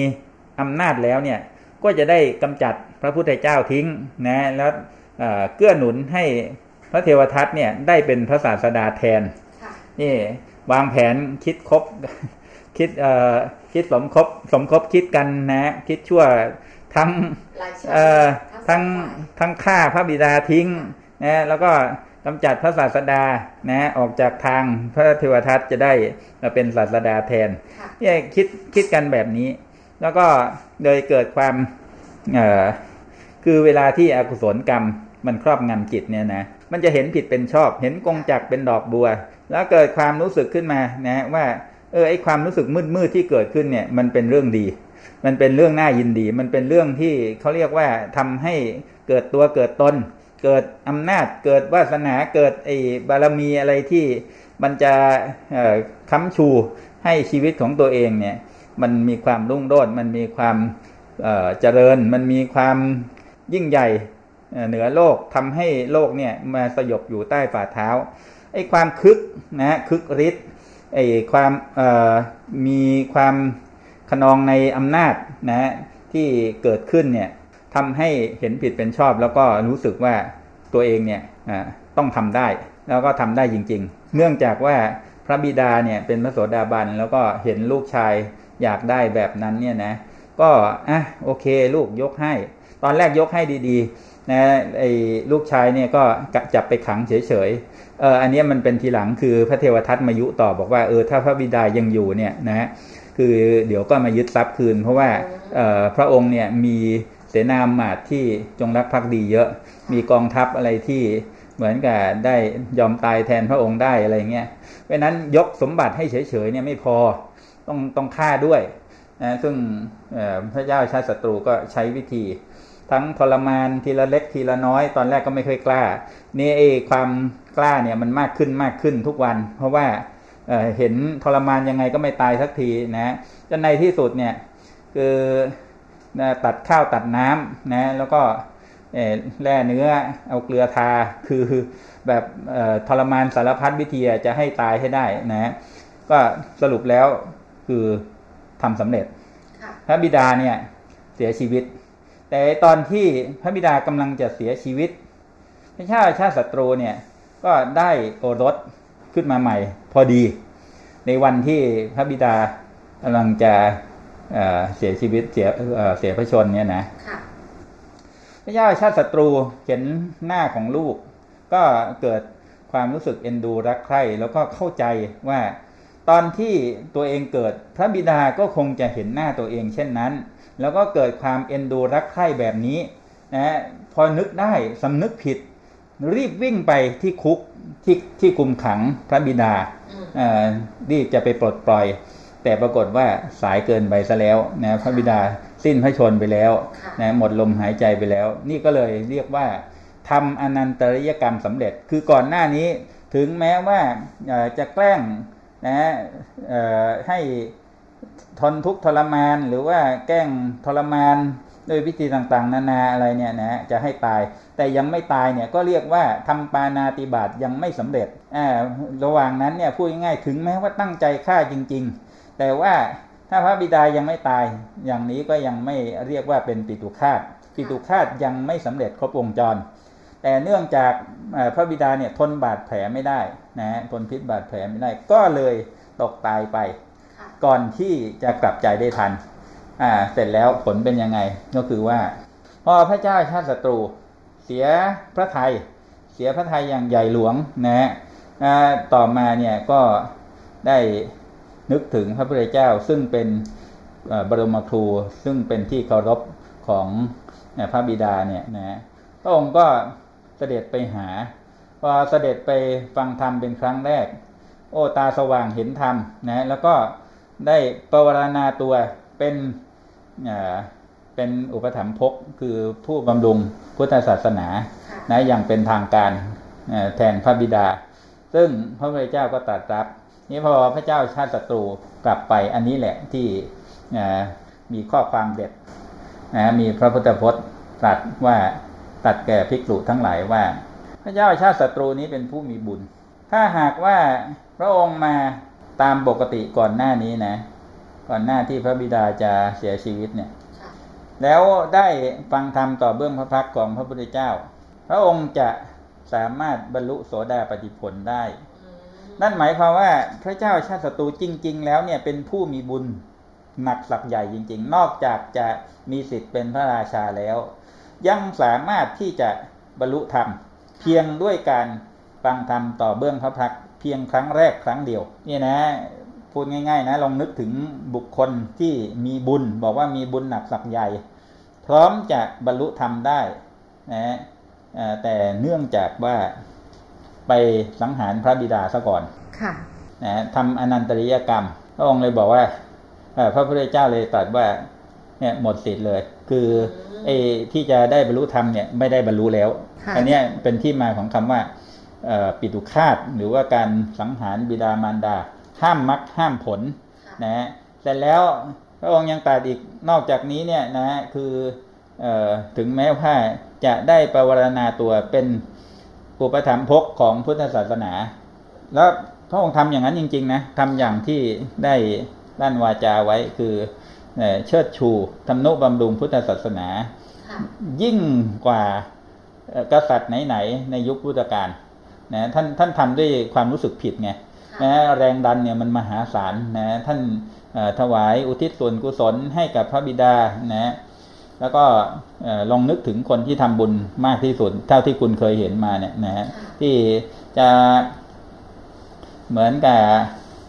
อำนาจแล้วเนี่ยก็จะได้กำจัด ระพุทธเจ้าทิ้งนะแล้วเกื้อหนุนให้พระเทวทัตเนี่ยได้เป็นพระศาสดาแทนนี่วางแผนคิดคบคิดเอ่อคิดสมคบสมคบคิดกันนะ คิดชั่วทั้งเอ่อทั้งทั้งฆ่าพระบิดาทิ้งนะแล้วก็กำจัดพระศาสดานะออกจากทางพระเทวทัตจะได้มาเป็นศาสดาแทนนี่คิดคิดกันแบบนี้ แล้วก็โดยเกิดความเอ่อ คือเวลาที่อกุศลกรรมมันครอบงำจิตเนี่ยนะมันจะเห็นผิดเป็นชอบ เห็นกงจักเป็นดอกบัว แล้วเกิดความรู้สึกขึ้นมานะว่าเออไอความรู้สึกมืดมืดที่เกิดขึ้นเนี่ยมันเป็นเรื่องดี มันเป็นเรื่องน่ายินดี มันเป็นเรื่องที่เขาเรียกว่าทำให้เกิดตัวเกิดตน เกิดอำนาจ เกิดวาสนาเกิดไอบารมีอะไรที่มันจะค้ำชูให้ชีวิตของตัวเองเนี่ยมันมีความรุ่งโรจน์มันมีความเจริญมันมีความ ยิ่งใหญ่เหนือโลกทำให้โลกเนี่ยมาสยบอยู่ใต้ฝ่าเท้าไอ้ความคึกนะฮะคึกฤทธิ์ไอ้ความมีความขนองในอำนาจนะฮะที่เกิดขึ้นเนี่ยทำให้เห็นผิดเป็นชอบ แล้วก็รู้สึกว่าตัวเองเนี่ยต้องทำได้แล้วก็ทำได้จริง ๆ เนื่องจากว่าพระบิดาเนี่ยเป็นพระโสดาบันแล้วก็เห็นลูกชายอยากได้แบบนั้นเนี่ยนะก็อะโอเคลูกยกให้ ตอนแรกยกให้ดีๆนะไอ้ลูกชายเนี่ยก็จับไปขังเฉยๆเอออันนี้มันเป็นทีหลังคือพระเทวทัตมายุต่อบอกว่าเออถ้าพระบิดายังอยู่เนี่ยนะฮะคือเดี๋ยวก็มายึดทรัพย์คืน เพราะว่าพระองค์เนี่ยมีเสนาหมาดที่จงรักภักดีเยอะ มีกองทัพอะไรที่เหมือนกับได้ยอมตายแทนพระองค์ได้อะไรเงี้ย เพราะนั้นยกสมบัติให้เฉยๆเนี่ยไม่พอต้องต้องฆ่าด้วยนะซึ่งพระเจ้าชาติศัตรูก็ใช้วิธี ทั้งทรมานทีละเล็กทีละน้อย ตอนแรกก็ไม่ค่อยกล้า นี่ไอ้ความกล้าเนี่ยมันมากขึ้นมากขึ้นทุกวัน เพราะว่าเอ่อเห็นทรมานยังไงก็ไม่ตายสักทีนะจนในที่สุดเนี่ยคือนะตัดข้าวตัดน้ำนะแล้วก็เอ่อแล่เนื้อเอาเกลือทาคือแบบเอ่อทรมานสารพัดวิธีจะให้ตายให้ได้นะก็สรุปแล้วคือทำสำเร็จพระบิดาเนี่ยเสียชีวิต แต่ตอนที่พระบิดากำลังจะเสียชีวิต พระเจ้าชาติศัตรูเนี่ยก็ได้โอรสขึ้นมาใหม่ พอดี ในวันที่พระบิดากำลังจะเอ่อเสียชีวิตเสียเอ่อเสียพระชนเนี่ยนะพระเจ้าชาติศัตรูเห็นหน้าของลูก ก็เกิดความรู้สึกเอ็นดูรักใคร่แล้วก็เข้าใจว่า ตอนที่ตัวเองเกิดพระบิดาก็คงจะเห็นหน้าตัวเองเช่นนั้น แล้วก็เกิดความเอ็นดูรักใคร่แบบนี้นะพอนึกได้สำนึกผิด รีบวิ่งไปที่คุกที่ที่คุมขังพระบิดาเอ่อรีบจะไปปลดปล่อย แต่ปรากฏว่าสายเกินไปซะแล้วนะพระบิดาสิ้นพระชนม์ไปแล้วนะหมดลมหายใจไปแล้ว นี่ก็เลยเรียกว่าทำอนันตริยกรรมสำเร็จ คือก่อนหน้านี้ถึงแม้ว่าเอ่อจะแกล้งนะเอ่อให้ ทนทุกข์ทรมานหรือว่าแกล้งทรมานด้วยวิธีต่างๆ นานาอะไรเนี่ยนะจะให้ตาย แต่ยังไม่ตายเนี่ยก็เรียกว่าทำปานาติบาตยังไม่สำเร็จอ่าระหว่างนั้นเนี่ยพูดง่ายๆถึงแม้ว่าตั้งใจฆ่าจริง ๆ แต่ว่าถ้าพระบิดายังไม่ตาย อย่างนี้ก็ยังไม่เรียกว่าเป็นปิตุคาตปิตุคาตยังไม่สำเร็จครบวงจร แต่เนื่องจากพระบิดาเนี่ยทนบาดแผลไม่ได้นะทนพิษบาดแผลไม่ได้ก็เลยตกตายไป ก่อนที่จะกลับใจได้ทัน อ่า เสร็จแล้วผลเป็นยังไงก็คือว่า พอพระเจ้าชาติศัตรู เสียพระไทย เสียพระไทยอย่างใหญ่หลวงนะฮะต่อมาเนี่ยก็ได้นึกถึงพระพุทธเจ้าซึ่งเป็นบรมครูซึ่งเป็นที่เคารพของพระบิดาเนี่ยนะพระองค์ก็เสด็จไปหาพอเสด็จไปฟังธรรมเป็นครั้งแรก โอตาสว่างเห็นธรรมนะแล้วก็ ได้ปวารณาตัวเป็นเอ่อเป็นอุปถัมภกคือผู้บำรุงพุทธศาสนานะอย่างเป็นทางการเอ่อแทนพระบิดา ซึ่งพระพุทธเจ้าก็ตรัสรับนี่พอพระเจ้าชาติศัตรูกลับไปอันนี้แหละที่เอ่อมีข้อความเด็ดนะมีพระพุทธพจน์ตรัสว่าตรัสแก่ภิกษุทั้งหลายว่า พระเจ้าชาติศัตรูนี้เป็นผู้มีบุญ ถ้าหากว่าพระองค์มา ตามปกติก่อนหน้านี้นะ ก่อนหน้าที่พระบิดาจะเสียชีวิตเนี่ย แล้วได้ฟังธรรมต่อเบื้องพระพักตร์ของพระพุทธเจ้า พระองค์จะสามารถบรรลุโสดาปฏิผลได้ นั่นหมายความว่าพระเจ้าชาติศัตรูจริง ๆ แล้วเนี่ยเป็นผู้มีบุญหนักสักใหญ่จริง ๆ นอกจากจะมีสิทธิ์เป็นพระราชาแล้ว ยังสามารถที่จะบรรลุธรรม เพียงด้วยการฟังธรรมต่อเบื้องพระพักตร์เพียงครั้งแรกครั้งเดียวนี่นะพูดง่ายๆนะลองนึกถึงบุคคลที่มีบุญ บอกว่ามีบุญหนักสักใหญ่ พร้อมจะบรรลุธรรมได้นะเอ่อแต่เนื่องจากว่าไปสังหารพระบิดาซะก่อนค่ะนะทำอนันตริยกรรม พระองค์เลยบอกว่าเอ่อพระพุทธเจ้าเลยตรัสว่าเนี่ยหมดสิทธิ์เลย คือไอ้ที่จะได้บรรลุธรรมเนี่ยไม่ได้บรรลุแล้วค่ะอันเนี้ยเป็นที่มาของคำว่าเอ่อ ปิตุคาตหรือว่าการสังหารบิดามารดา ห้ามมรรคห้ามผลนะฮะแต่แล้วพระองค์ยังตรัสอีกนอกจากนี้เนี่ยนะคือเอ่อถึงแม้ว่าจะได้ประวรณาตัวเป็นอุปถัมภกของพุทธศาสนา แล้วพระองค์ทำอย่างนั้นจริง ๆนะทำอย่างที่ได้ด้านวาจาไว้คือเอ่อเชิดชูทำนุบำรุงพุทธศาสนา ยิ่งกว่าเอ่อกษัตริย์ไหน ๆ ในยุคพุทธกาล นะท่านท่านทำด้วยความรู้สึกผิดไงนะแรงดันเนี่ยมันมหาศาลนะท่านเอ่อถวายอุทิศส่วนกุศลให้กับพระบิดานะแล้วก็เอ่อลองนึกถึงคนที่ทำบุญมากที่สุด เท่าที่คุณเคยเห็นมาเนี่ยนะฮะที่จะเหมือนกับ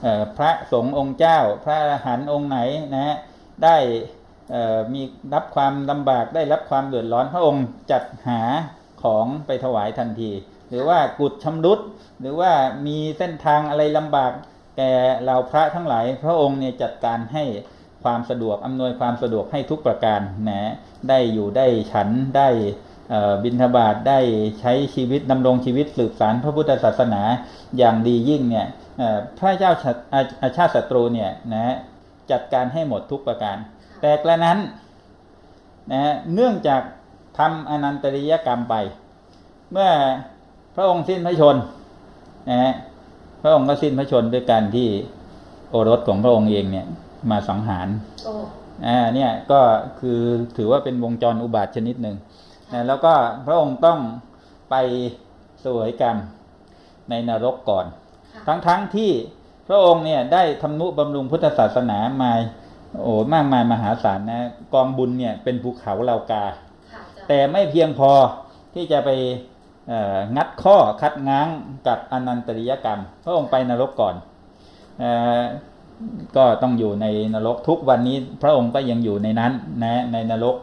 เอ่อพระสงฆ์องค์เจ้า พระอรหันต์องค์ไหนนะฮะได้เอ่อมีรับความลำบากได้รับความเดือดร้อนพระองค์จัดหาของไปถวายทันที หรือว่ากุดชำรุด หรือว่ามีเส้นทางอะไรลำบากแก่เราพระทั้งหลาย พระองค์เนี่ยจัดการให้ความสะดวกอำนวยความสะดวกให้ทุกประการนะได้อยู่ได้ฉันได้บิณฑบาตได้ใช้ชีวิตดำรงชีวิตสืบสารพระพุทธศาสนาอย่างดียิ่งเนี่ยพระเจ้าอาอาชาติศัตรูเนี่ยนะจัดการให้หมดทุกประการ แต่กระนั้นนะเนื่องจากทำอนันตริยกรรมไป เมื่อ พระองค์สิ้นพระชนนะฮะพระองค์ก็สิ้นพระชนด้วยการที่โอรสของพระองค์เองเนี่ย มาสังหารอ่าเนี่ยก็คือถือว่าเป็นวงจรอุบาทชนิดหนึ่งนะแล้วก็พระองค์ต้องไปสวยกรรมในนรกก่อน ทั้งๆทที่พระองค์เนี่ยได้ทำนุบำรุงพุทธศาสนามาโอ้มากมายมหาศาลนะกองบุญเนี่ยเป็นภูเขาเหล่ากา แต่ไม่เพียงพอที่จะไปเอ่อ งัดข้อคัดง้างกับอนันตริยกรรม พระองค์ไปนรกก่อนออก็ต้องอยู่ในนรกทุกวันนี้ พระองค์ก็ยังอยู่ในนั้นนะในนรก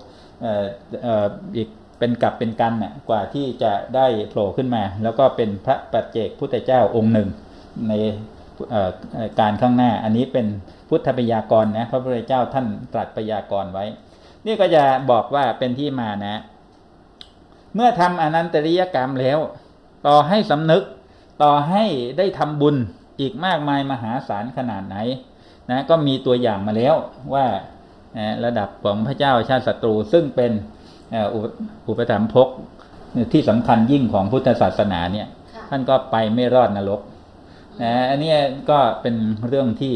อีกเป็นกลับเป็นกันน่ะกว่าที่จะได้โผล่ขึ้นมา แล้วก็เป็นพระปัจเจกพุทธเจ้าองค์หนึ่งในการข้างหน้า อันนี้เป็นพุทธพยากรนะพระพุทธเจ้าท่านตรัสพยากรไว้ นี่ก็จะบอกว่าเป็นที่มานะ เมื่อทำอนันตริยกรรมแล้ว ต่อให้สำนึกต่อให้ได้ทำบุญอีกมากมายมหาศาลขนาดไหนนะก็มีตัวอย่างมาแล้วว่านะระดับของพระเจ้าชาติศัตรูซึ่งเป็นเอ่ออุปอุปถัมภกที่สำคัญยิ่งของพุทธศาสนาเนี่ย ท่านก็ไปไม่รอดนรกนะอันนี้ก็เป็นเรื่องที่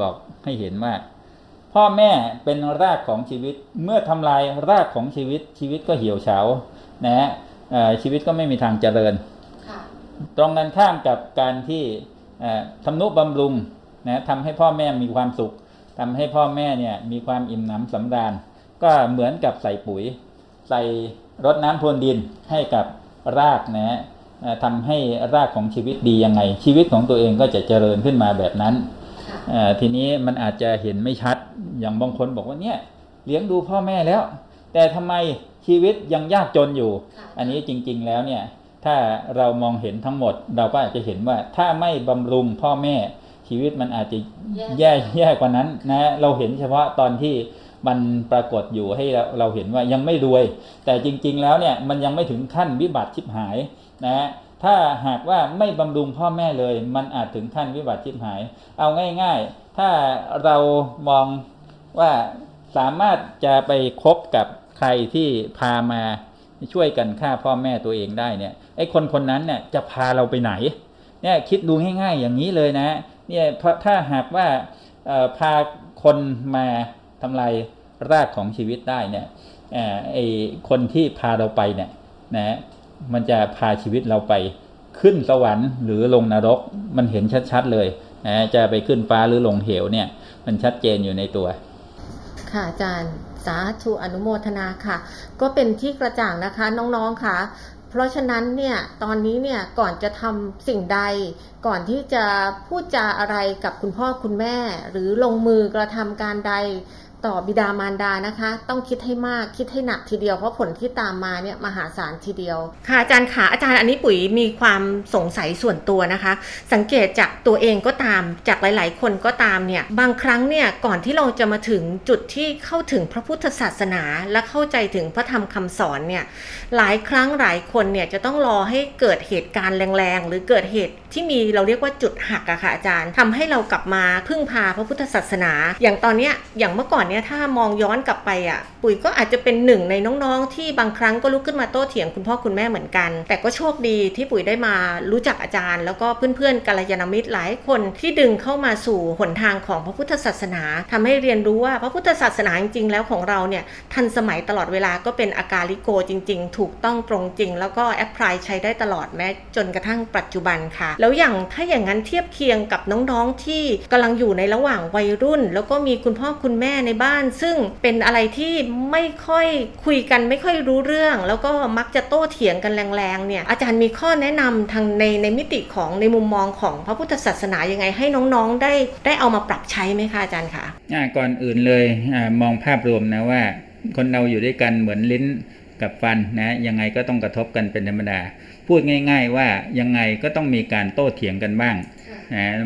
บอกให้เห็นว่า พ่อแม่เป็นรากของชีวิตเมื่อทำลายรากของชีวิตชีวิตก็เหี่ยวเฉา นะฮะเอ่อชีวิตก็ไม่มีทางเจริญตรงกันข้ามกับการที่เอ่อทำนุบำรุงนะทำให้พ่อแม่มีความสุขทำให้พ่อแม่เนี่ยมีความอิ่มหนำสำราญ ก็เหมือนกับใส่ปุ๋ย ใส่รดน้ำพรวนดินให้กับรากนะฮะเอ่อทำให้รากของชีวิตดียังไง ชีวิตของตัวเองก็จะเจริญขึ้นมาแบบนั้นเอ่อทีนี้มันอาจจะเห็นไม่ชัดอย่างบางคนบอกว่าเนี่ยเลี้ยงดูพ่อแม่แล้ว แต่ทำไมชีวิตยังยากจนอยู่ อันนี้จริง ๆ แล้วเนี่ย ถ้าเรามองเห็นทั้งหมด เราก็อาจจะเห็นว่าถ้าไม่บำรุงพ่อแม่ชีวิตมันอาจจะแย่แย่กว่านั้นนะเราเห็นเฉพาะตอนที่มันปรากฏอยู่ให้เราเราเห็นว่ายังไม่รวย แต่จริง ๆ แล้วเนี่ยมันยังไม่ถึงขั้นวิบัติชิบหายนะถ้าหากว่าไม่บำรุงพ่อแม่เลย มันอาจถึงขั้นวิบัติชิบหาย เอาง่าย ๆ ถ้าเรามองว่าสามารถจะไปคบกับ ใครที่พามาช่วยกันฆ่าพ่อแม่ตัวเองได้เนี่ยไอ้คนคนนั้นเนี่ยจะพาเราไปไหนเนี่ยคิดดูง่ายๆอย่างนี้เลยนะเนี่ยถ้าหากว่าพาคนมาทำลายรากของชีวิตได้เนี่ยไอ้คนที่พาเราไปเนี่ยนะมันจะพาชีวิตเราไปขึ้นสวรรค์หรือลงนรกมันเห็นชัดๆเลยนะจะไปขึ้นฟ้าหรือลงเหวเนี่ย มันชัดเจนอยู่ในตัว ค่ะอาจารย์ สาธุอนุโมทนาค่ะ ก็เป็นที่กระจ่างนะคะน้องๆค่ะ เพราะฉะนั้นเนี่ยตอนนี้เนี่ยก่อนจะทำสิ่งใด ก่อนที่จะพูดจาอะไรกับคุณพ่อคุณแม่ หรือลงมือกระทำการใด ต่อบิดามารดานะคะ ต้องคิดให้มากคิดให้หนักทีเดียวเพราะผลที่ตามมาเนี่ยมหาศาลทีเดียว ค่ะอาจารย์ขาอาจารย์อันนี้ปุ๋ยมีความสงสัยส่วนตัวนะคะ สังเกตจากตัวเองก็ตาม จากหลาย ๆ คนก็ตามเนี่ยบางครั้งเนี่ยก่อนที่เราจะมาถึงจุดที่เข้าถึงพระพุทธศาสนาและเข้าใจถึงพระธรรมคำสอนเนี่ยหลายครั้งหลายคนเนี่ยจะต้องรอให้เกิดเหตุการณ์แรงๆ หรือเกิดเหตุที่มีเราเรียกว่าจุดหักอะค่ะอาจารย์ทำให้เรากลับมาพึ่งพาพระพุทธศาสนา อย่างตอนเนี้ยอย่างเมื่อก่อนเนี่ยถ้ามองย้อนกลับไปอะปุ๋ยก็อาจจะเป็นหนึ่งในน้องๆ ที่บางครั้งก็ลุกขึ้นมาโต้เถียงคุณพ่อคุณแม่เหมือนกัน แต่ก็โชคดีที่ปุ๋ยได้มารู้จักอาจารย์ แล้วก็เพื่อนๆกัลยาณมิตรหลายคนที่ดึงเข้ามาสู่หนทางของพระพุทธศาสนาทำให้เรียนรู้ว่าพระพุทธศาสนาจริงๆแล้วของเราเนี่ยทันสมัยตลอดเวลาก็เป็นอากาลิโกจริง ๆ ถูกต้องตรงจริง แล้วก็แอพพลายใช้ได้ตลอดแม้จนกระทั่งปัจจุบันค่ะ แล้วอย่างถ้าอย่างนั้นเทียบเคียงกับน้องๆที่กำลังอยู่ในระหว่างวัยรุ่น แล้วก็มีคุณพ่อคุณแม่ในบ้าน ซึ่งเป็นอะไรที่ไม่ค่อยคุยกันไม่ค่อยรู้เรื่อง แล้วก็มักจะโต้เถียงกันแรงๆเนี่ยอาจารย์มีข้อแนะนำทางในในมิติของในมุมมองของพระพุทธศาสนายังไงให้น้องๆได้ได้เอามาปรับใช้ไหมคะอาจารย์คะอ่าก่อนอื่นเลยอมองภาพรวมนะว่า คนเราอยู่ด้วยกันเหมือนลิ้นกับฟันนะยังไงก็ต้องกระทบกันเป็นธรรมดา พูดง่าย ๆ ว่ายังไงก็ต้องมีการโต้เถียงกันบ้าง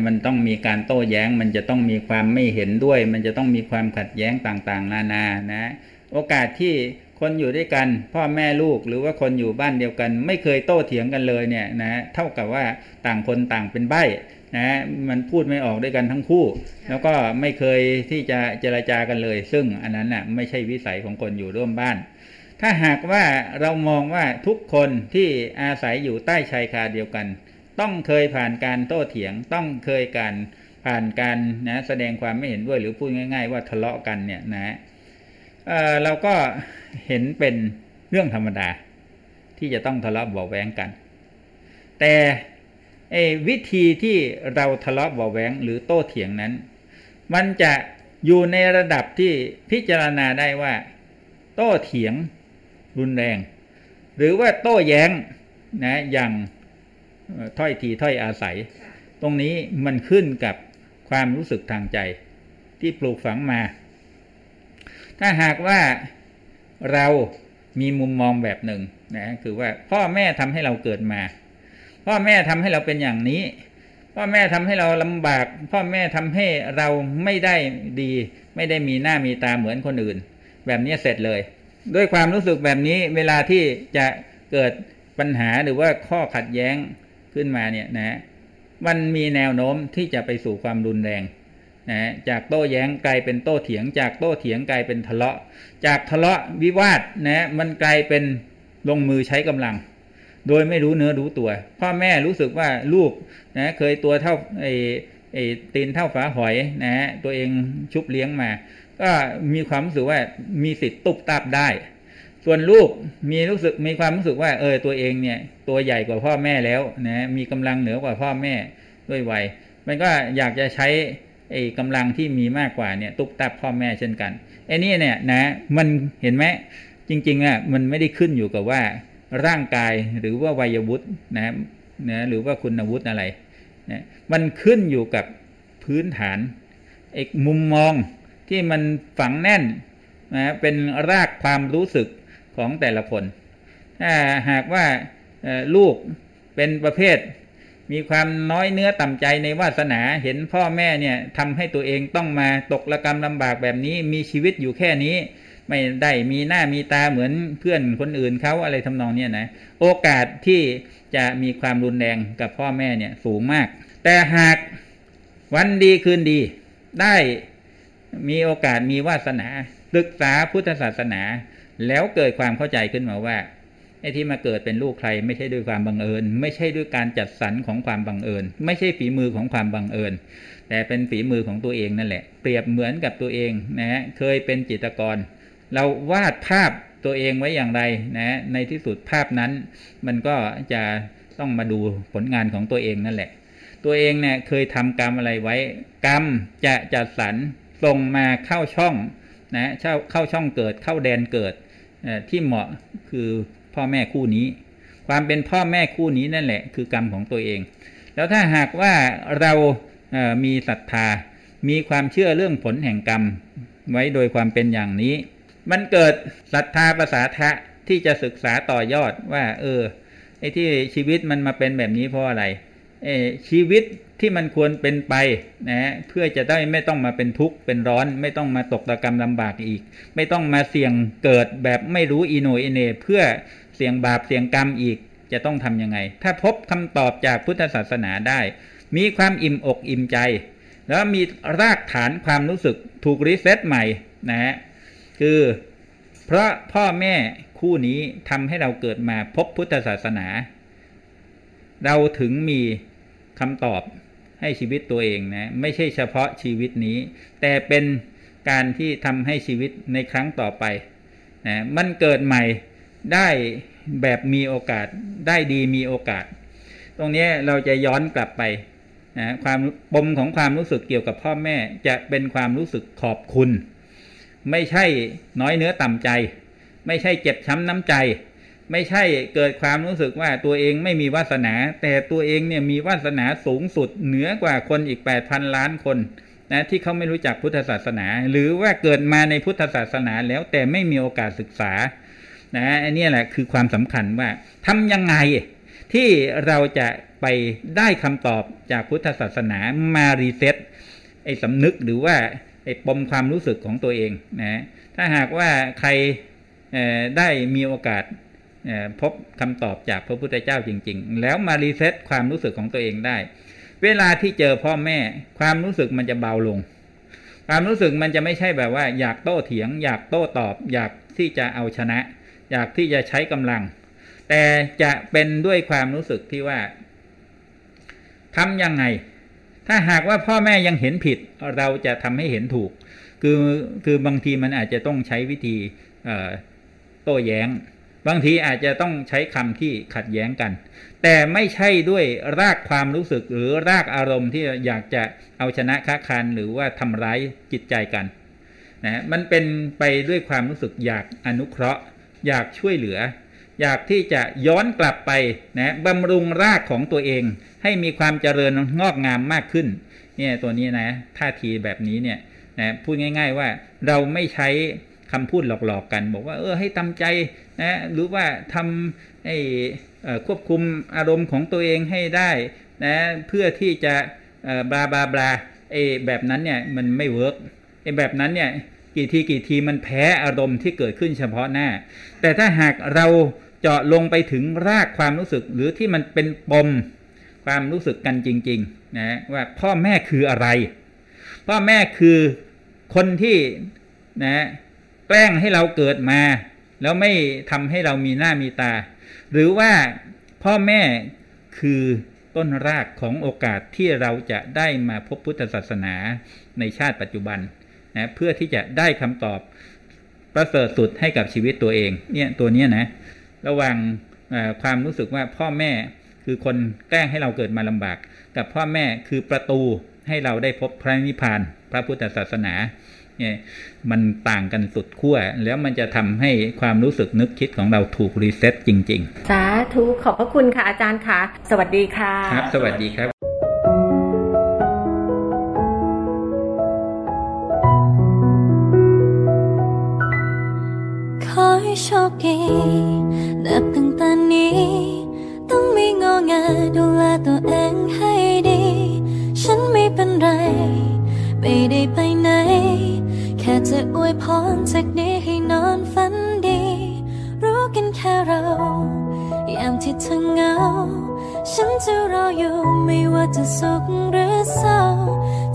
มันต้องมีการโต้แย้ง มันจะต้องมีความไม่เห็นด้วย มันจะต้องมีความขัดแย้งต่างๆ นานานะ โอกาสที่คนอยู่ด้วยกัน พ่อแม่ลูกหรือว่าคนอยู่บ้านเดียวกัน ไม่เคยโต้เถียงกันเลยเนี่ยนะเท่ากับว่าต่างคนต่างเป็นใบ้นะมันพูดไม่ออกด้วยกันทั้งคู่ แล้วก็ไม่เคยที่จะเจรจากันเลย ซึ่งอันนั้นน่ะไม่ใช่วิสัยของคนอยู่ร่วมบ้าน ถ้าหากว่าเรามองว่าทุกคนที่อาศัยอยู่ใต้ชายคาเดียวกัน ต้องเคยผ่านการโต้เถียง ต้องเคยการผ่านการนะแสดงความไม่เห็นด้วยหรือพูดง่าย ๆ ว่าทะเลาะกันเนี่ยนะเเราก็เห็นเป็นเรื่องธรรมดา ที่จะต้องทะเลาะเบาะแว้งกัน แต่วิธีที่เราทะเลาะเบาะแว้งหรือโต้เถียงนั้น มันจะอยู่ในระดับที่พิจารณาได้ว่า โต้เถียงรุนแรง หรือว่าโต้แย้งนะอย่าง ถ้อยทีถ้อยอาศัย ตรงนี้มันขึ้นกับความรู้สึกทางใจ ที่ปลูกฝังมา ถ้าหากว่าเรามีมุมมองแบบหนึ่งนะคือว่าพ่อแม่ทำให้เราเกิดมา พ่อแม่ทำให้เราเป็นอย่างนี้ พ่อแม่ทำให้เราลำบาก พ่อแม่ทำให้เราไม่ได้ดี ไม่ได้มีหน้ามีตาเหมือนคนอื่น แบบนี้เสร็จเลย ด้วยความรู้สึกแบบนี้เวลาที่จะเกิดปัญหาหรือว่าข้อขัดแย้ง ขึ้นมาเนี่ยนะมันมีแนวโน้มที่จะไปสู่ความรุนแรงนะจากโต้แย้งกลายเป็นโต้เถียง จากโต้เถียงกลายเป็นทะเลาะ จากทะเลาะวิวาทนะมันกลายเป็นลงมือใช้กำลัง โดยไม่รู้เนื้อรู้ตัว พ่อแม่รู้สึกว่าลูกนะเคยตัวเท่าไอ้ไอ้ตีนเท่าฝาหอยนะฮะตัวเองชุบเลี้ยงมา ก็มีความรู้สึกว่ามีสิทธิ์ตุบตับได้ ส่วนลูกมีรู้สึกมีความรู้สึกว่าเออตัวเองเนี่ย ตัวใหญ่กว่าพ่อแม่แล้วนะมีกำลังเหนือกว่าพ่อแม่ด้วยวัยมันก็อยากจะใช้ไอ้กำลังที่มีมากกว่าเนี่ย ตุบตับพ่อแม่เช่นกันไอ้นี่เนี่ยนะมันเห็นไหมจริงๆอะมันไม่ได้ขึ้นอยู่กับว่าร่างกายหรือว่าวัยวุฒินะนะหรือว่าคุณวุฒิอะไรนะมันขึ้นอยู่กับพื้นฐานไอ้มุมมองที่มันฝังแน่นนะเป็นรากความรู้สึก ของแต่ละคนถ้าหากว่าลูกเป็นประเภท มีความน้อยเนื้อต่ำใจในวาสนาเห็นพ่อแม่เนี่ยทำให้ตัวเองต้องมาตกระกรรมลำบากแบบนี้มีชีวิตอยู่แค่นี้ ไม่ได้มีหน้ามีตาเหมือนเพื่อนคนอื่นเขาอะไรทำนองเนี้ยนะโอกาสที่จะมีความรุนแรงกับพ่อแม่เนี่ยสูงมาก แต่หากวันดีคืนดีได้มีโอกาสมีวาสนาศึกษาพุทธศาสนา แล้วเกิดความเข้าใจขึ้นมาว่าไอ้ที่มาเกิดเป็นลูกใคร ไม่ใช่ด้วยความบังเอิญ ไม่ใช่ด้วยการจัดสรรของความบังเอิญ ไม่ใช่ฝีมือของความบังเอิญ แต่เป็นฝีมือของตัวเองนั่นแหละ เปรียบเหมือนกับตัวเองนะฮะเคยเป็นจิตรกร เราวาดภาพตัวเองไว้อย่างไรนะในที่สุดภาพนั้น มันก็จะต้องมาดูผลงานของตัวเองนั่นแหละ ตัวเองเนี่ยเคยทำกรรมอะไรไว้ กรรมจะจัดสรรส่งมาเข้าช่องนะเข้าช่องเกิดเข้าแดนเกิด ที่เหมาะคือพ่อแม่คู่นี้ ความเป็นพ่อแม่คู่นี้นั่นแหละ คือกรรมของตัวเอง แล้วถ้าหากว่าเรามีศรัทธา มีความเชื่อเรื่องผลแห่งกรรมไว้โดยความเป็นอย่างนี้ มันเกิดศรัทธาประสาทะที่จะศึกษาต่อยอดว่า เออไอ้ที่ชีวิตมันมาเป็นแบบนี้เพราะอะไร ชีวิตที่มันควรเป็นไปนะเพื่อจะได้ไม่ต้องมาเป็นทุกข์เป็นร้อน ไม่ต้องมาตกตะกรรมลำบากอีก ไม่ต้องมาเสี่ยงเกิดแบบไม่รู้อีโหน่อีเหน่ เพื่อเสี่ยงบาปเสี่ยงกรรมอีกจะต้องทำยังไง ถ้าพบคำตอบจากพุทธศาสนาได้ มีความอิ่มอกอิ่มใจ แล้วมีรากฐานความรู้สึกถูก reset ใหม่นะฮะคือเพราะพ่อแม่คู่นี้ทำให้เราเกิดมาพบพุทธศาสนา เราถึงมี คำตอบให้ชีวิตตัวเองนะ ไม่ใช่เฉพาะชีวิตนี้ แต่เป็นการที่ทำให้ชีวิตในครั้งต่อไปนะมันเกิดใหม่ได้แบบมีโอกาสได้ดีมีโอกาส ตรงนี้เราจะย้อนกลับไปนะความปมของความรู้สึกเกี่ยวกับพ่อแม่จะเป็นความรู้สึกขอบคุณ ไม่ใช่น้อยเนื้อต่ำใจ ไม่ใช่เจ็บช้ำน้ำใจ ไม่ใช่เกิดความรู้สึกว่าตัวเองไม่มีวาสนา แต่ตัวเองเนี่ยมีวาสนาสูงสุดเหนือกว่าคนอีก 8,000 ล้านคนนะที่เขาไม่รู้จักพุทธศาสนา หรือว่าเกิดมาในพุทธศาสนาแล้วแต่ไม่มีโอกาสศึกษานะอันนี้แหละคือความสำคัญว่าทำยังไงที่เราจะไปได้คำตอบจากพุทธศาสนามา reset ไอ้สำนึกหรือว่าไอ้ปมความรู้สึกของตัวเองนะถ้าหากว่าใครได้มีโอกาส พบคำตอบจากพระพุทธเจ้าจริง ๆ แล้วมา reset ความรู้สึกของตัวเองได้ เวลาที่เจอพ่อแม่ ความรู้สึกมันจะเบาลง ความรู้สึกมันจะไม่ใช่แบบว่า อยากโต้เถียง อยากโต้ตอบ อยากที่จะเอาชนะ อยากที่จะใช้กำลัง แต่จะเป็นด้วยความรู้สึกที่ว่าทำยังไง ถ้าหากว่าพ่อแม่ยังเห็นผิด เราจะทำให้เห็นถูก คือคือบางทีมันอาจจะต้องใช้วิธีโต้แย้ง บางทีอาจจะต้องใช้คำที่ขัดแย้งกัน แต่ไม่ใช่ด้วยรากความรู้สึกหรือรากอารมณ์ที่อยากจะเอาชนะค้าคันหรือว่าทำร้ายจิตใจกันนะมันเป็นไปด้วยความรู้สึกอยากอนุเคราะห์ อยากช่วยเหลือ อยากที่จะย้อนกลับไปนะบำรุงรากของตัวเอง ให้มีความเจริญงอกงามมากขึ้นเนี่ยตัวนี้นะท่าทีแบบนี้เนี่ยนะพูดง่าย ๆว่าเราไม่ใช้ คำพูดหลอกๆกัน บอกว่า เออให้ตำใจนะหรือว่าทำให้ควบคุมอารมณ์ของตัวเองให้ได้นะเพื่อที่จะบลาบลาบลาไอ้แบบนั้นเนี่ยมันไม่เวิร์กไอ้แบบนั้นเนี่ยกี่ทีกี่ทีมันแพ้อารมณ์ที่เกิดขึ้นเฉพาะหน้า แต่ถ้าหากเราเจาะลงไปถึงรากความรู้สึกหรือที่มันเป็นปมความรู้สึกกันจริงๆนะว่าพ่อแม่คืออะไร พ่อแม่คือคนที่นะ แกล้งให้เราเกิดมา แล้วไม่ทำให้เรามีหน้ามีตา หรือว่าพ่อแม่คือต้นรากของโอกาสที่เราจะได้มาพบพุทธศาสนาในชาติปัจจุบันนะเพื่อที่จะได้คำตอบประเสริฐสุดให้กับชีวิตตัวเองเนี่ยตัวนี้นะ ระหว่างความรู้สึกว่าพ่อแม่คือคนแกล้งให้เราเกิดมาลำบาก กับพ่อแม่คือประตูให้เราได้พบพระนิพพาน พระพุทธศาสนา มันต่างกันสุดขั้วแล้วมันจะทำให้ความรู้สึกนึกคิดของเราถูกรีเซ็ตจริง ๆ สาธุขอบพระคุณค่ะอาจารย์ค่ะ สวัสดีค่ะครับ สวัสดีครับขอให้โชคดีนับตั้งแต่นี้ ต้องไม่งอแงดูแลตัวเองให้ดี ฉันไม่เป็นไร ไม่ได้ไปไหนแค่ จะอวยพรจากนี้ให้นอนฝันดี รู้กันแค่เรายามที่เธอเหงา ฉันจะรออยู่ไม่ว่าจะสุขหรือเศร้า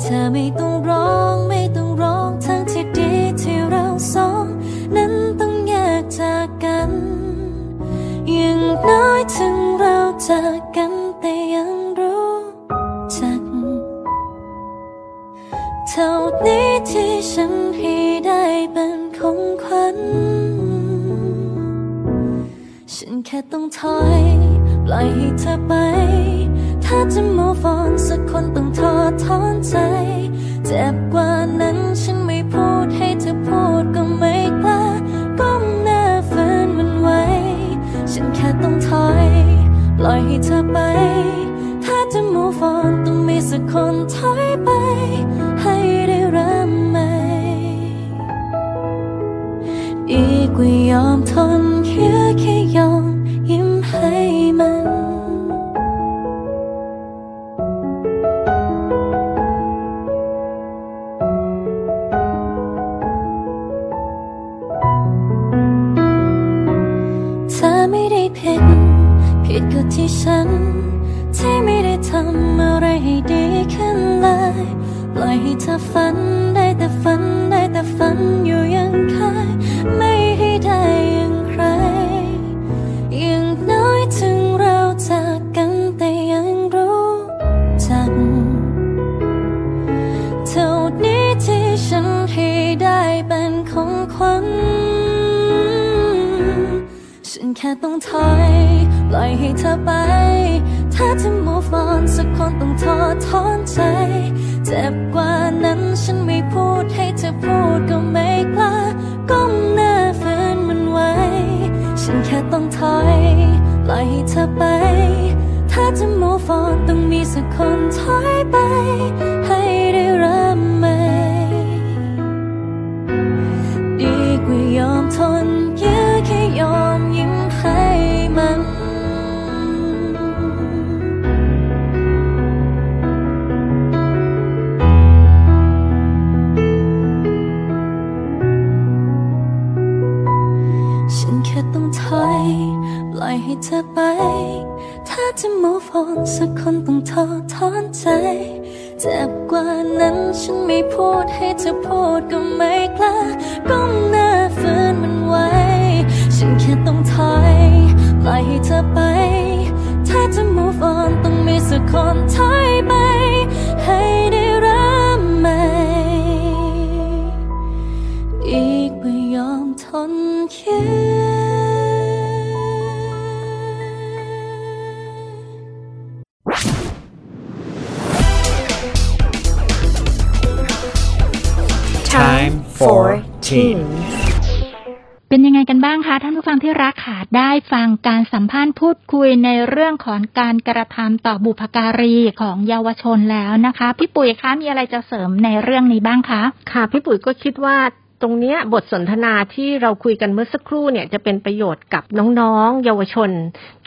เธอไม่ต้องร้องไม่ต้องร้องทั้งที่ดีที่เราสอง นั้นต้องแยกจากกัน อย่างน้อยถึงเราจากกันแต่ยัง เท่านี้ที่ฉันให้ได้เป็นของขวัญ ฉันแค่ต้องถอย ปล่อยให้เธอไป ถ้าจะ move on สักคนต้องทอดถอนใจ เจ็บกว่านั้นฉันไม่พูดให้เธอพูดก็ไม่กล้าก้มหน้าฝืนมันไว้ ฉันแค่ต้องถอย ปล่อยให้เธอไป ถ้าจะ move on ต้องมีสักคนถอยไปให้ เริ่มใหม่ดีกว่ายอมทน 2019. เป็นยังไงกันบ้างคะท่านผู้ฟังที่รักค่ะได้ฟังการสัมภาษณ์พูดคุยในเรื่องของการกระทำต่อบุพการีของเยาวชนแล้วนะคะ พี่ปุ๋ยคะมีอะไรจะเสริมในเรื่องนี้บ้างคะค่ะ พี่ปุ๋ยก็คิดว่าตรงนี้บทสนทนาที่เราคุยกันเมื่อสักครู่เนี่ยจะเป็นประโยชน์กับน้องๆ เยาวชน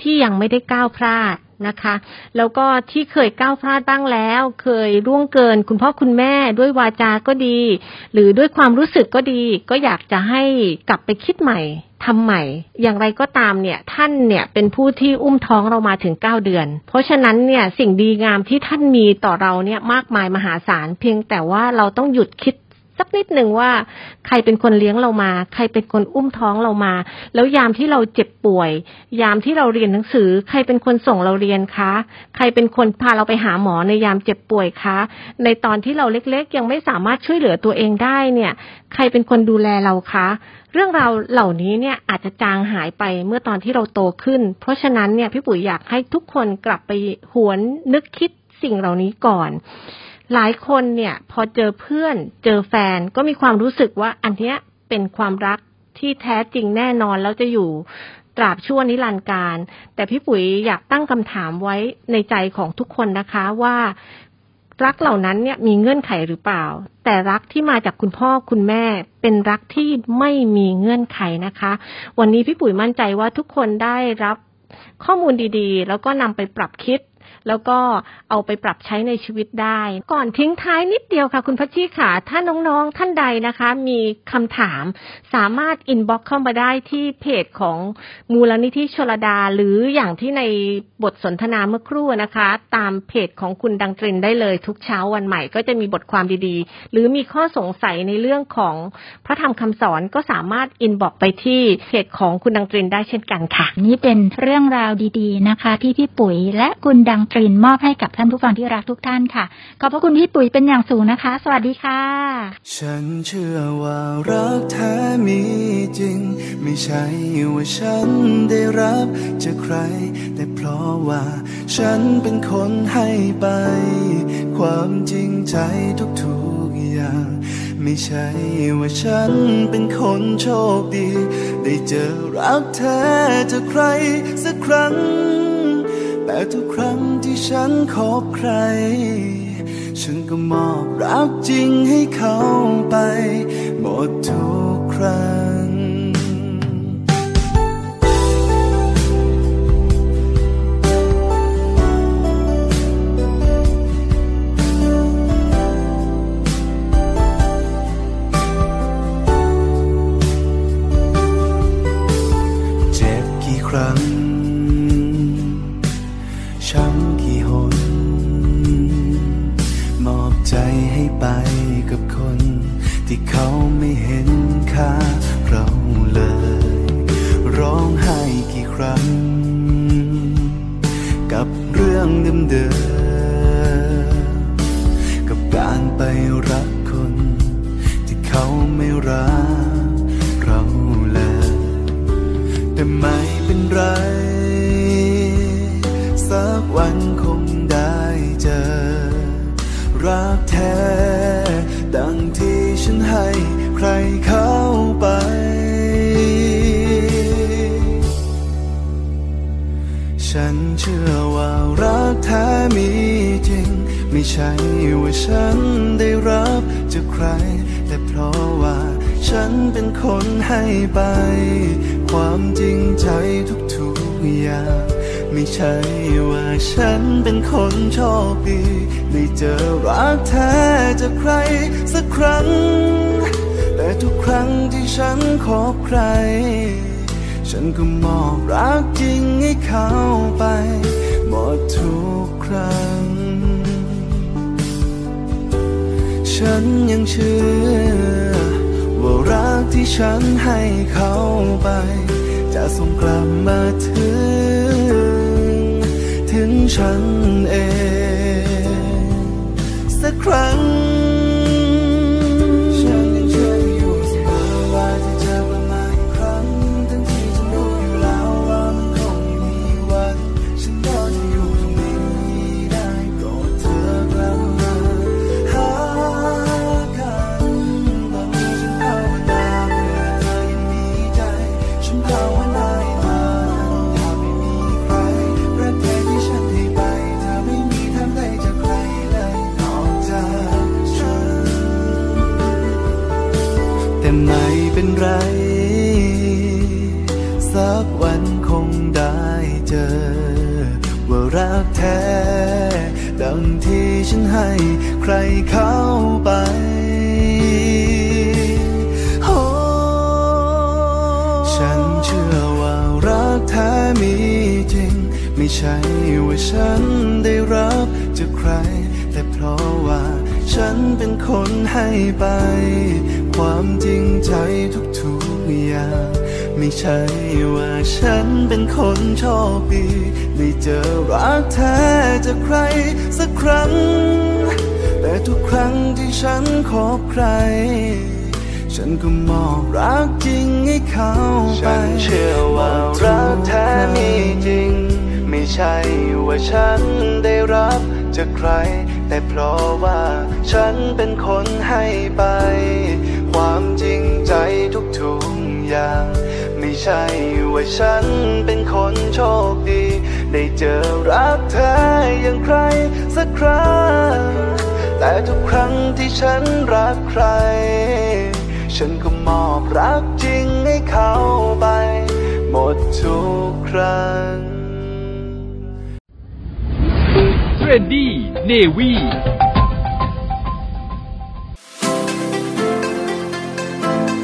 ที่ยังไม่ได้ก้าวพลาด นะคะ แล้วก็ที่เคยก้าวพลาดบ้างแล้ว เคยร่วงเกิน คุณพ่อคุณแม่ด้วยวาจาก็ดี หรือด้วยความรู้สึกก็ดี ก็อยากจะให้กลับไปคิดใหม่ทำใหม่ อย่างไรก็ตามเนี่ย ท่านเนี่ยเป็นผู้ที่อุ้มท้องเรามาถึงเก้าเดือน เพราะฉะนั้นเนี่ยสิ่งดีงามที่ท่านมีต่อเราเนี่ยมากมายมหาศาล เพียงแต่ว่าเราต้องหยุดคิด สักนิดหนึ่งว่า ใครเป็นคนเลี้ยงเรามา ใครเป็นคนอุ้มท้องเรามา แล้วยามที่เราเจ็บป่วย ยามที่เราเรียนหนังสือ ใครเป็นคนส่งเราเรียนคะ ใครเป็นคนพาเราไปหาหมอในยามเจ็บป่วยคะ ในตอนที่เราเล็กๆ ยังไม่สามารถช่วยเหลือตัวเองได้เนี่ย ใครเป็นคนดูแลเราคะ เรื่องราวเหล่านี้เนี่ยอาจจะจางหายไปเมื่อตอนที่เราโตขึ้น เพราะฉะนั้นเนี่ยพี่ปุ๋ยอยากให้ทุกคนกลับไปหวนนึกคิดสิ่งเหล่านี้ก่อน หลายคนเนี่ยพอเจอเพื่อนเจอแฟนก็มีความรู้สึกว่าอันเนี้ยเป็นความรักที่แท้จริงแน่นอนแล้วจะอยู่ตราบชั่วนิรันดร์การ แต่พี่ปุ๋ยอยากตั้งคำถามไว้ในใจของทุกคนนะคะว่ารักเหล่านั้นเนี่ยมีเงื่อนไขหรือเปล่า แต่รักที่มาจากคุณพ่อคุณแม่ เป็นรักที่ไม่มีเงื่อนไขนะคะ วันนี้พี่ปุ๋ยมั่นใจว่าทุกคนได้รับข้อมูลดีๆ แล้วก็นำไปปรับคิด แล้วก็เอาไปปรับใช้ในชีวิตได้ ก่อนทิ้งท้ายนิดเดียวค่ะ คุณพัชชีค่ะ ถ้าน้องๆท่านใดนะคะ มีคำถามสามารถ inbox เข้ามาได้ที่เพจของมูลนิธิชลดา หรืออย่างที่ในบทสนทนาเมื่อครู่นะคะ ตามเพจของคุณดังตรินได้เลยทุกเช้าวันใหม่ ก็จะมีบทความดีๆ หรือมีข้อสงสัยในเรื่องของพระธรรมคำสอนก็สามารถ inbox ไปที่เพจของคุณดังตรินได้เช่นกันค่ะ นี่เป็นเรื่องราวดีๆนะคะ ที่พี่ปุ๋ยและคุณดังตรินมอบให้กับท่านผู้ฟังที่รักทุกท่านค่ะ ขอบพระคุณพี่ปุ๋ยเป็นอย่างสูงนะคะ สวัสดีค่ะ ฉันเชื่อว่ารักแท้มีจริง ไม่ใช่ว่าฉันได้รับจากใคร แต่เพราะว่าฉันเป็นคนให้ไป ความจริงใจทุกๆอย่าง ไม่ใช่ว่าฉันเป็นคนโชคดี ได้เจอรักแท้จากใครสักครั้ง แต่ทุกครั้ง ที่ฉันคบใคร ฉันก็มอบรักจริงให้เขาไป หมดทุกครั้ง เจ็บกี่ครั้ง เรื่งเดิมๆกับการไปรักคน ที่เขาไม่รักเราเลยแต่ไม่เป็นไร สักวันคงได้เจอ รักแท้ ดังที่ฉันให้ใคร ฉันเชื่อว่ารักแท้มีจริง ไม่ใช่ว่าฉันได้รับจากใคร แต่เพราะว่าฉันเป็นคนให้ไป ความจริงใจทุกๆอย่างไม่ใช่ว่าฉันเป็นคนโชคดีได้เจอรักแท้จากใครสักครั้ง แต่ทุกครั้งที่ฉันคบใคร ฉันก็มอบรักจริงให้เขาไปหมดทุกครั้ง ฉันยังเชื่อ ว่ารักที่ฉันให้เขาไป จะส่งกลับมาถึง ถึงฉันเอง สักครั้ง ฉันได้รับจากใคร แต่เพราะว่าฉันเป็นคนให้ไป ความจริงใจทุกๆอย่าง ไม่ใช่ว่าฉันเป็นคนโชคดีได้เจอรักแท้จากใครสักครั้ง แต่ทุกครั้งที่ฉันคบใครฉันก็มอบรักจริงให้เขาไป ฉันเชื่อว่ารักแท้มีจริง ไม่ใช่ว่าฉันได้รับจากใคร แต่เพราะว่าฉันเป็นคนให้ไป ความจริงใจทุกๆอย่าง ไม่ใช่ว่าฉันเป็นคนโชคดี ได้เจอรักเธออย่างใครสักครั้ง แต่ทุกครั้งที่ฉันรักใคร ฉันก็มอบรักจริงให้เขาไป หมดทุกครั้ง เท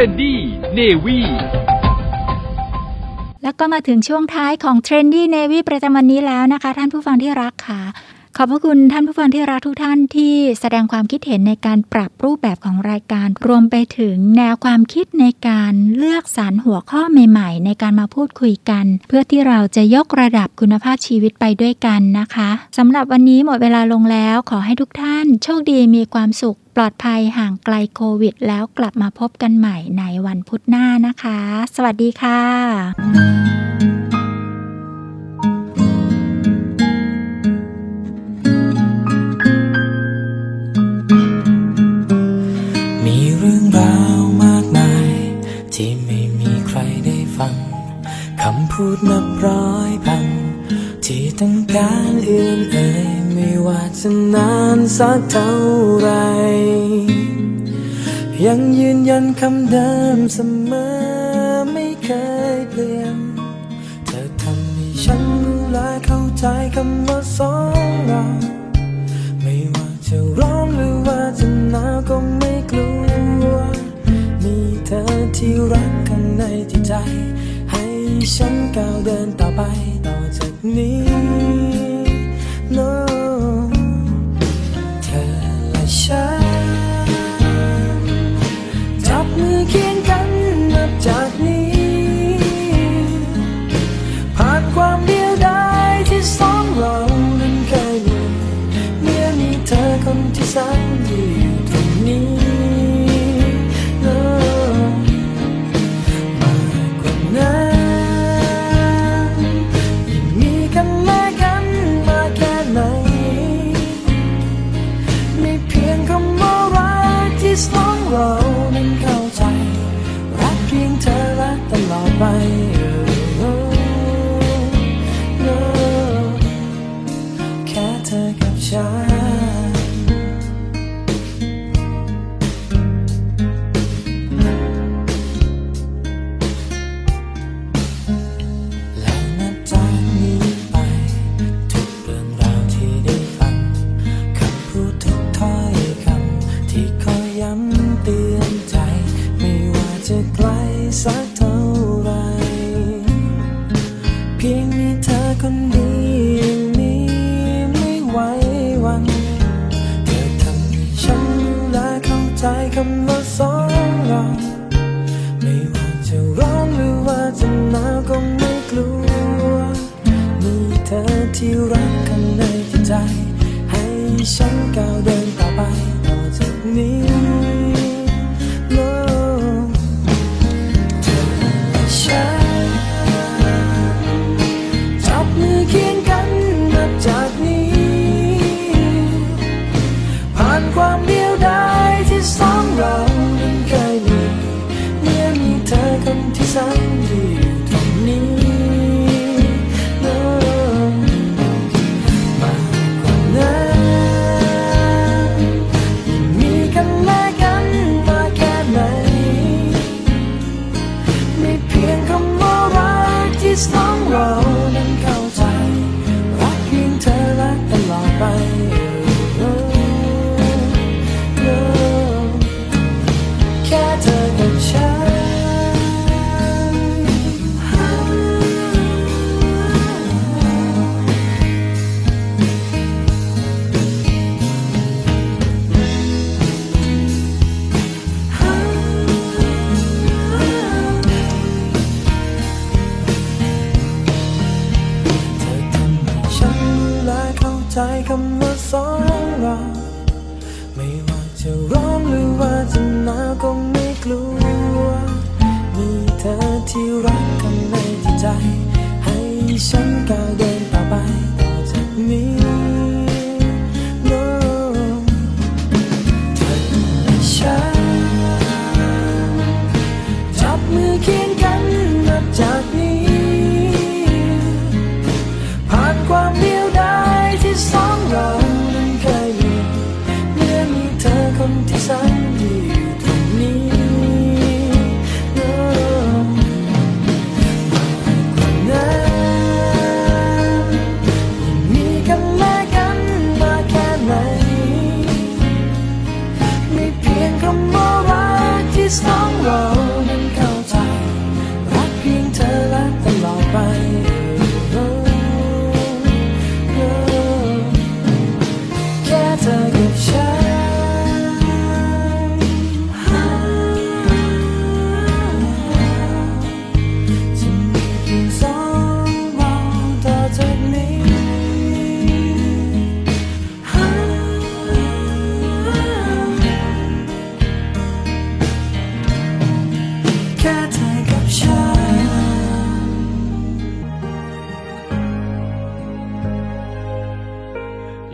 Trendy Navy แล้วก็มาถึงช่วงท้ายของ Trendy Navy ประจำวันนี้แล้วนะคะ ท่านผู้ฟังที่รักค่ะ ขอบพระคุณท่านผู้ฟังที่รักทุกท่านที่แสดงความคิดเห็นในการปรับรูปแบบของรายการ รวมไปถึงแนวความคิดในการเลือกสรรหัวข้อใหม่ ๆ ในการมาพูดคุยกัน เพื่อที่เราจะยกระดับคุณภาพชีวิตไปด้วยกันนะคะสำหรับวันนี้หมดเวลาลงแล้วขอให้ทุกท่าน โชคดีมีความสุข ปลอดภัยห่างไกลโควิด แล้วกลับมาพบกันใหม่ในวันพุธหน้านะคะ สวัสดีค่ะ พูดนับร้อยพัน ที่ต้องการเอื้อนเอ่ยไม่ว่าจะนานสักเท่าไร ยังยืนยันคำเดิมเสมอไม่เคยเปลี่ยน เธอทำให้ฉันรู้และเข้าใจคำว่าสองเราไม่ว่าจะร้อนหรือว่าจะหนาวก็ไม่กลัว มีเธอที่รักข้างในที่ใจ ฉันก้าวเดินต่อไปต่อจากนี้ no เธอและฉัน จับมือเคียงกันนับจากนี้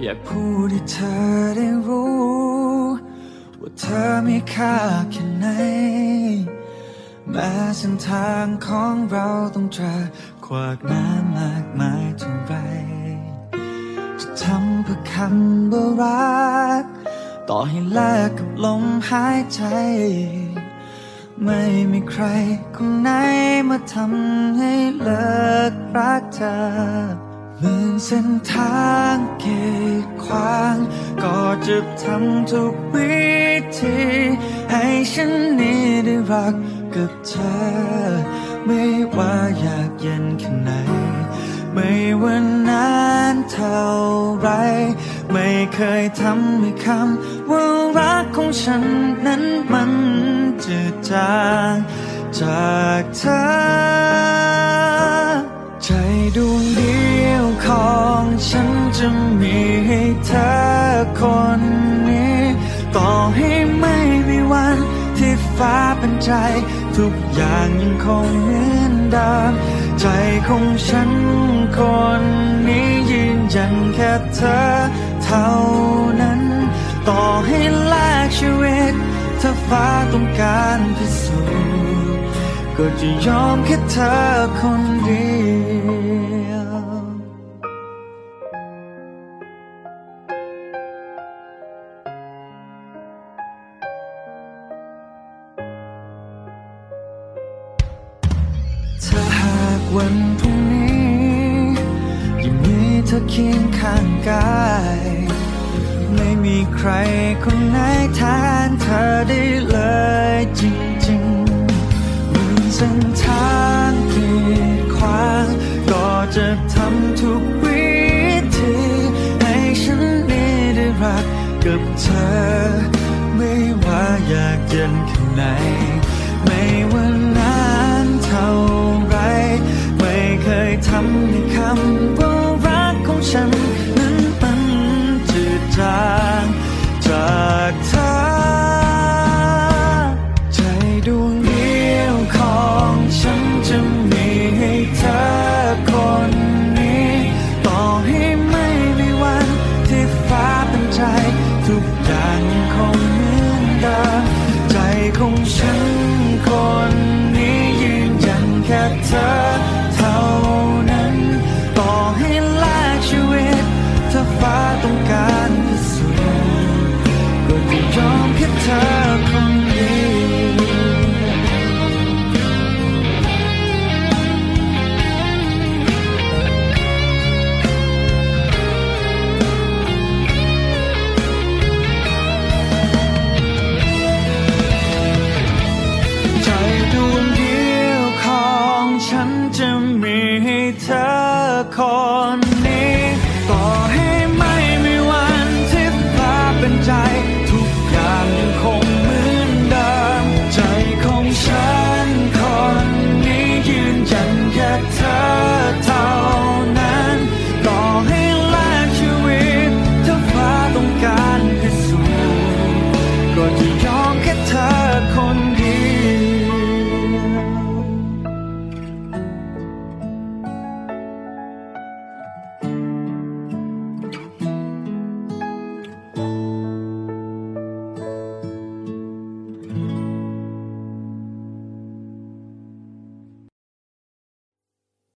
อยากพูดให้เธอได้รู้ ว่าเธอมีค่าแค่ไหน แม้เส้นทางของเราต้องเจอขวากน้ำมากมายเท่าไร จะทำเพื่อคำว่ารัก ต่อให้แลกกับลมหายใจ ไม่มีใครคนไหนมาทำให้เลิกรักเธอ หมื่นเส้นทางเกีดขวาง ก็จะทำทุกวิธี ให้ฉันนี้ได้รักกับเธอ ไม่ว่าอยากเย็นแค่ไหน ไม่ว่านานเท่าไร ไม่เคยทำให้คำว่ารักของฉันนั้นมันจืดจางจากเธอ ใจดวงเดียว ของฉันจะมีให้เธอคนนี้ ต่อให้ไม่มีวันที่ฟ้าเป็นใจ ทุกอย่างยังคงเหมือนเดิมใจของฉันคนนี้ยืนยันแค่เธอเท่านั้น ต่อให้แลกชีวิตถ้าฟ้าต้องการพิสูจน์ก็จะยอมแค่เธอคนเดียว เธอเคียงข้างกาย ไม่มีใครคนไหนแทนเธอได้เลยจริงๆมือเส้นทางกีดขวางก็จะทำทุกวิธีให้ฉันนี้ได้รักกับเธอ ไม่ว่าอยากเย็นแค่ไหน ไม่ว่านานเท่าไร ไม่เคยทำให้คำว่า ฉั